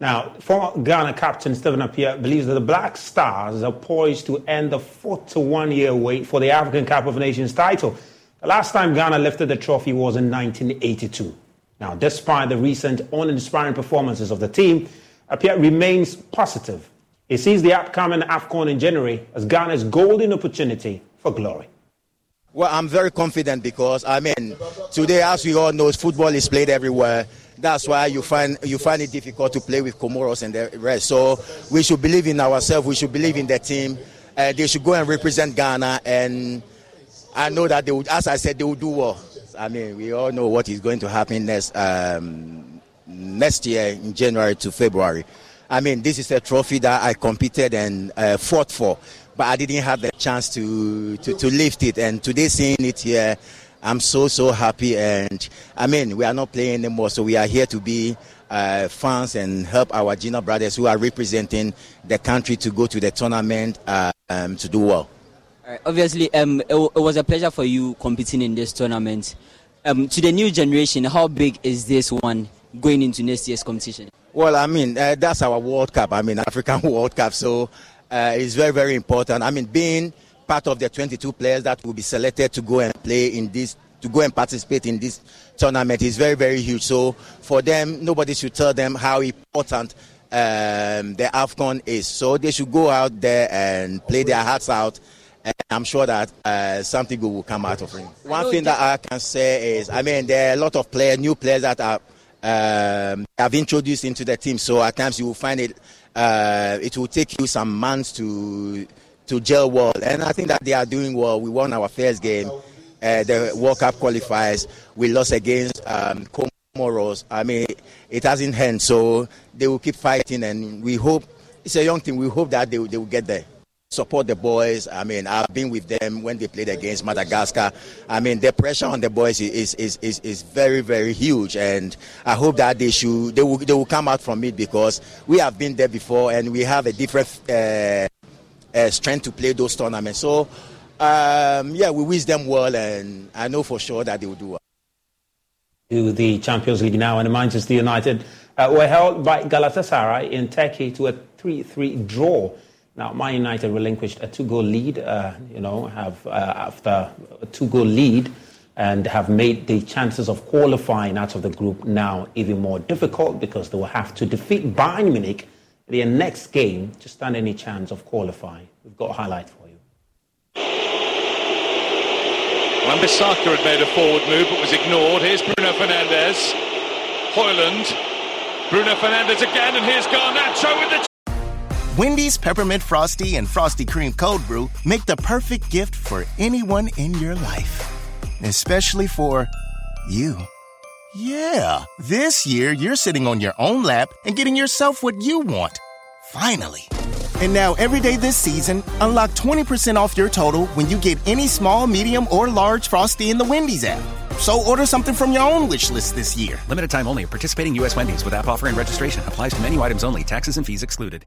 Now, former Ghana captain Stephen Appiah believes that the Black Stars are poised to end the 41 year wait for the African Cup of Nations title. The last time Ghana lifted the trophy was in 1982. Now, despite the recent uninspiring performances of the team, Appiah remains positive. He sees the upcoming AFCON in January as Ghana's golden opportunity for glory. Well, I'm very confident because, I mean, today, as we all know, football is played everywhere. That's why you find you find it difficult to play with Comoros and the rest. So we should believe in ourselves. We should believe in the team. Uh, they should go and represent Ghana and I know that they would, as I said, they will do well. I mean, we all know what is going to happen next um, next year in January to February. I mean, this is a trophy that I competed and uh, fought for, but I didn't have the chance to, to, to lift it. And today, seeing it here, I'm so, so happy. And I mean, we are not playing anymore, so we are here to be uh, fans and help our Gina brothers who are representing the country to go to the tournament uh, um, to do well. Right, obviously, um, it, it, was a pleasure for you competing in this tournament. Um, to the new generation, how big is this one going into next year's competition? Well, I mean, uh, that's our World Cup. I mean, African World Cup. So uh, it's very, very important. I mean, being part of the 22 players that will be selected to go and play in this, to go and participate in this tournament is very, very huge. So for them, nobody should tell them how important um, the AFCON is. So they should go out there and play their hearts out I'm sure that uh, something good will come out of him. One thing that I can say is, I mean, there are a lot of players, new players that are um, have introduced into the team. So at times you will find it, uh, it will take you some months to to gel well. And I think that they are doing well. We won our first game, uh, the World Cup qualifiers. We lost against um, Comoros. I mean, it hasn't ended, so they will keep fighting, and we hope it's a young team. We hope that they, they will get there support the boys. I mean, I've been with them when they played against Madagascar. I mean, the pressure on the boys is is, is, is very very huge, and I hope that they should they will they will come out from it because we have been there before and we have a different uh, uh, strength to play those tournaments. So, um, yeah, we wish them well, and I know for sure that they will do well. To the Champions League now, and Manchester United uh, were held by Galatasaray in Turkey to a 3-3 draw. Now, Man United relinquished a two-goal lead, uh, you know, have uh, after a two-goal lead, and have made the chances of qualifying out of the group now even more difficult because they will have to defeat Bayern Munich in their next game to stand any chance of qualifying. We've got a highlight for you. Wan-Bissaka had made a forward move but was ignored. Here's Bruno Fernandes. Højlund Bruno Fernandes again, and here's Garnacho with the. Wendy's Peppermint Frosty and Frosty Cream Cold Brew make the perfect gift for anyone in your life, especially for you. Yeah, this year you're sitting on your own lap and getting yourself what you want. Finally. And now, every day this season, unlock 20% off your total when you get any small, medium, or large Frosty in the Wendy's app. So order something from your own wish list this year. Limited time only. Participating U.S. Wendy's with app offer and registration applies to menu items only. Taxes and fees excluded.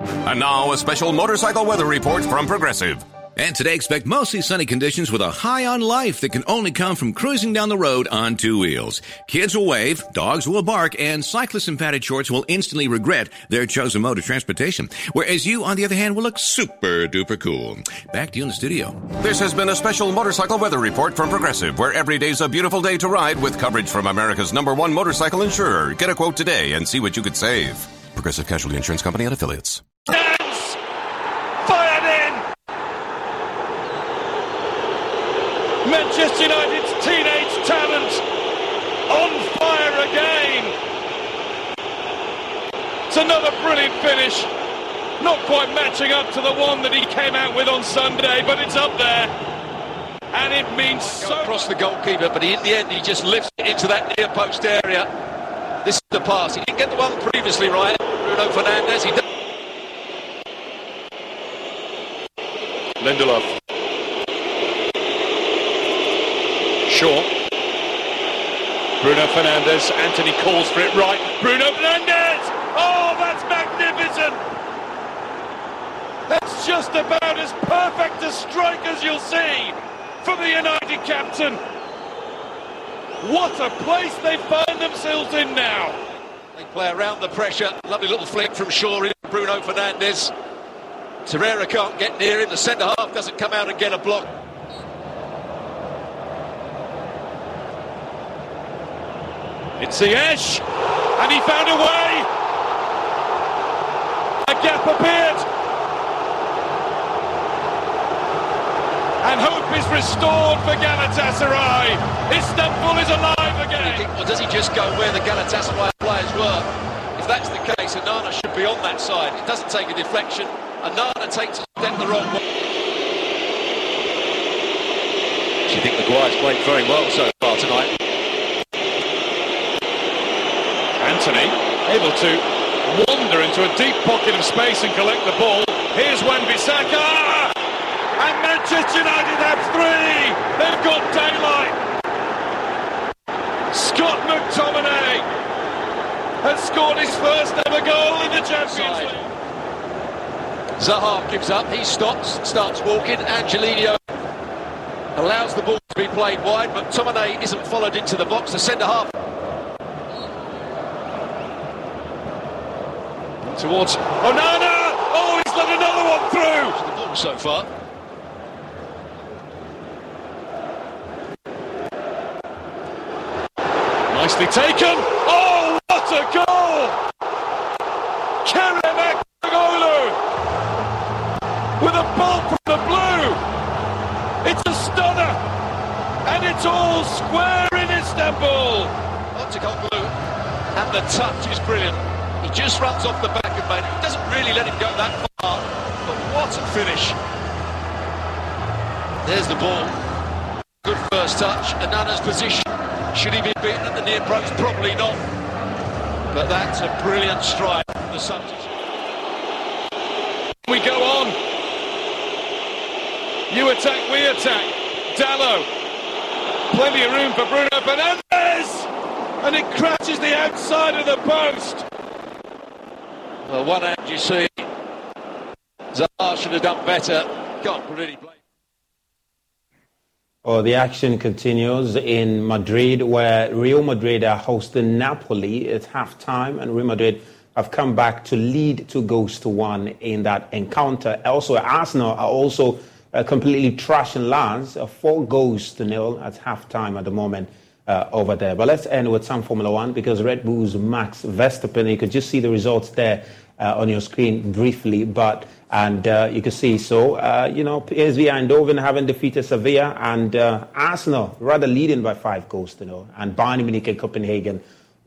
And now, a special motorcycle weather report from Progressive. And today, expect mostly sunny conditions with a high on life that can only come from cruising down the road on two wheels. Kids will wave, dogs will bark, and cyclists in padded shorts will instantly regret their chosen mode of transportation. Whereas you, on the other hand, will look super duper cool. Back to you in the studio. This has been a special motorcycle weather report from Progressive, where every day's a beautiful day to ride with coverage from America's number one motorcycle insurer. Get a quote today and see what you could save. Progressive Casualty Insurance Company and affiliates. Fired in! Manchester United's teenage talent on fire again. It's another brilliant finish. Not quite matching up to the one that he came out with on Sunday, but it's up there. And it means so across the goalkeeper, but he, in the end he just lifts it into that near post area. This is the pass. He didn't get the one previously right. Bruno Fernandes. He Lindelof. Shaw. Bruno Fernandes. Antony calls for it right. Bruno Fernandes! Oh, that's magnificent! That's just about as perfect a strike as you'll see from the United captain. What a place they find themselves in now. They play around the pressure. Lovely little flick from Shaw in Bruno Fernandes. Torreira can't get near him. The centre half doesn't come out and get a block. It's Ziyech, and he found a way. A gap appeared. And hope is restored for Galatasaray. Istanbul is alive again. Or does he just go where the Galatasaray players were? If that's the case, Onana should be on that side. It doesn't take a deflection. Onana takes a step the wrong way. Do you think Maguire's played very well so far tonight? Antony able to wander into a deep pocket of space and collect the ball. Here's Wan-Bissaka! And Manchester United have three! They've got daylight! Scott McTominay has scored his first ever goal in the Champions League. Zaha gives up, he stops, starts walking. Angelino allows the ball to be played wide, but McTominay isn't followed into the box. The centre half towards Onana. Oh, he's let another one through. The ball so far. Nicely taken. Oh, what a goal! Kerem Aktürkoğlu with a ball from the blue. It's a stunner, and it's square in Istanbul. Aktürkoğlu, and the touch is brilliant. He just runs off the back of man. He doesn't really let him go that far, but what a finish. There's the ball. Good first touch. Onana's position. Should he be beaten at the near post? Probably not. But that's a brilliant strike from the substitute. We go on. You attack, we attack. Dallo. Plenty of room for Bruno Fernandes. And it crashes the outside of the post. Well, one hand you see, Zaha should have done better. God, really blame. Oh, the action continues in Madrid, where Real Madrid are hosting Napoli at halftime, and Real Madrid have come back to lead two goals to one in that encounter. Also, Arsenal are also uh, completely trashing Lens, uh, four goals to nil at halftime at the moment uh, over there. But let's end with some Formula One because Red Bull's Max Verstappen, you could just see the results there uh, on your screen briefly, but and uh, you can see so uh, you know PSV Eindhoven haven't defeated Sevilla and Arsenal rather leading by five goals to nil, and Bayern Munich and Copenhagen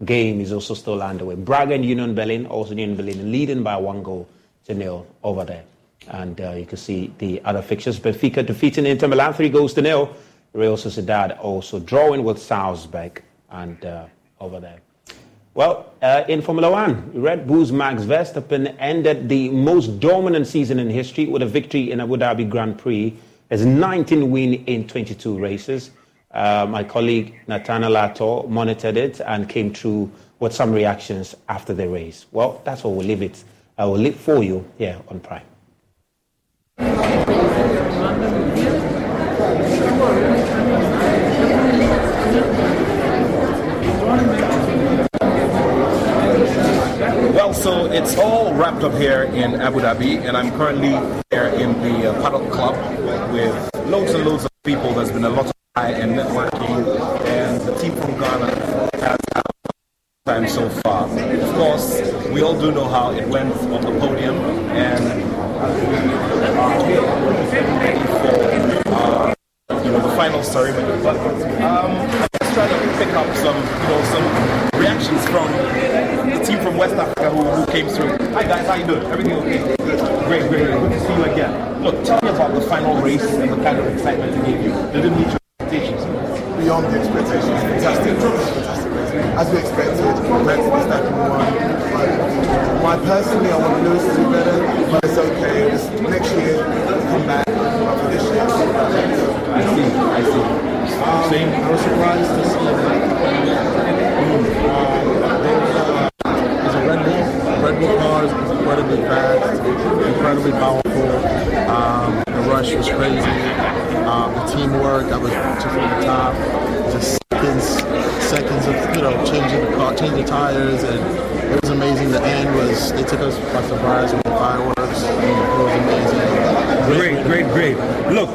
game is also still underway. Braga and Union Berlin also Union Berlin leading by one goal to nil over there, and uh, you can see the other fixtures: Benfica defeating Inter Milan three goals to nil. Real Sociedad also drawing with Salzburg and uh, over there. Well, uh, in Formula One, Red Bull's Max Verstappen ended the most dominant season in history with a victory in Abu Dhabi Grand Prix. His 19 win in 22 races. Uh, my colleague Nathaniel Lato monitored it and came through with some reactions after the race. Well, that's what we'll leave it. I will leave for you here on Prime. Well, so it's all wrapped up here in Abu Dhabi, and I'm currently here in the uh, Paddock Club with loads and loads of people. There's been a lot of high and networking, and the team from Ghana has had time so far. Of course, we all do know how it went on the podium, and we are ready for uh, you know the final ceremony. But um, I'm just trying to pick up some you know some reactions from the team from West Africa who, who came through. Hi guys, how you doing? Everything okay? Great, great, great. Good to see you again. Look, tell me about the final race and the kind of excitement it gave you. Did it meet your expectations? Beyond the expectations, fantastic, fantastic. As we expected, compared to the second one. Why personally I want Lewis to do better, but it's okay. It's next year, come back. But for this year, I see, I see. Um, Same. I was surprised to see that. Um, uh, there's a Red Bull. Red Bull car is incredibly fast, incredibly powerful. Um, the rush was crazy. Um, the teamwork that was just from the top, just seconds of you know changing the car, changing the tires, and it was amazing. The end was they took us by surprise with the fireworks. It was amazing. Great, great, great. Look,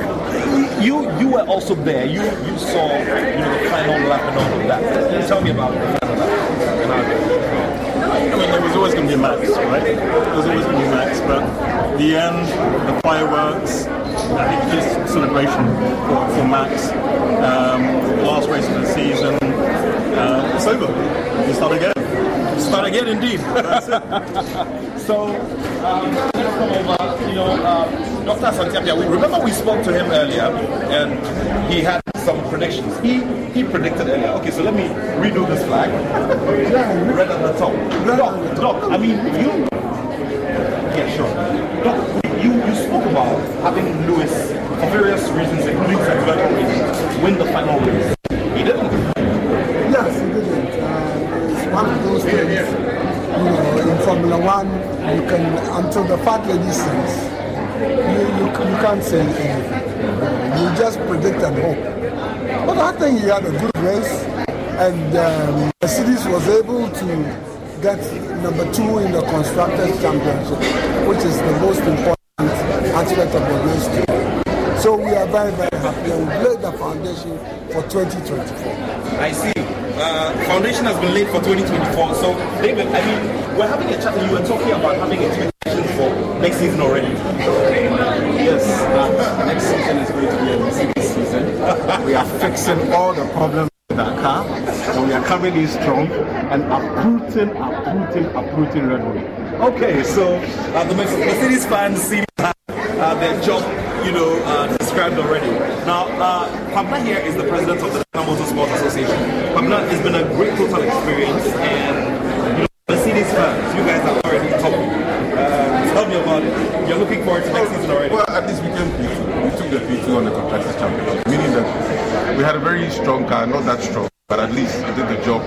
you you were also there. You you saw you know the final lap and all of that. Tell me about the final lap. I mean, there was always going to be a max, right? There was always going to be a max, but the end, the fireworks, I think just celebration for, for Max. Um, last race of the season, uh, it's over. We start again. Start again, indeed. so, um, let's come over. You know, uh, Dr. Santiago, we remember we spoke to him earlier, and he had some predictions. He he predicted earlier. Okay, so let me redo this flag. Red at the top. Doc, Doc, I mean, you. Yeah, sure. Doc, you you spoke about having Lewis, for various reasons, including technical reasons, win the final race. He didn't. Yes, he didn't. Uh, it's one of those things. You know, in Formula One, you can until the fat lady sings, you, you you can't say anything. You just predict and hope. But I think he had a good race, and um, Mercedes was able to get number two in the constructors championship, which is the most important aspect of the race. Today. So we are very very happy, and we laid the foundation for 2024. I see. Uh, foundation has been laid for 2024. So, David, I mean, we're having a chat and you were talking about having for next season already. Yes, next season is going to be a Mercedes season. we are fixing all the problems with our car, so we are coming in strong and uprooting, uprooting, uprooting Red Bull. Okay, so uh, the Mercedes fans have uh, their job, you know, uh, described already. Now, uh, Pabla here is the president of the Motorsport Association. Pabla, it's been a great total experience, and strong car, not that strong, but at least I did the job.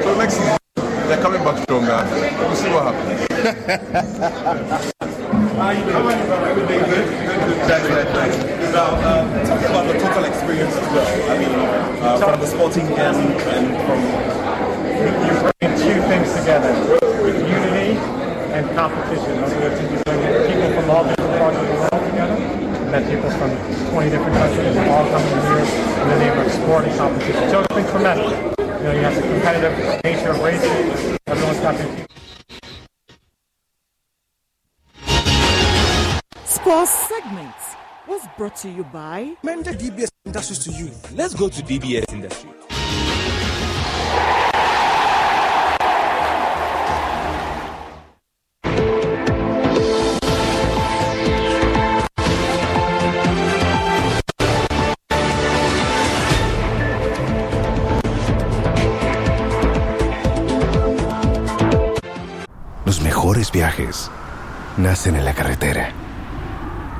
So next season, they're coming back stronger. We'll see what happens. brought to you by Mentor DBS Industries to you. Let's go to DBS Industries. Los mejores viajes nacen en la carretera,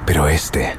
pero este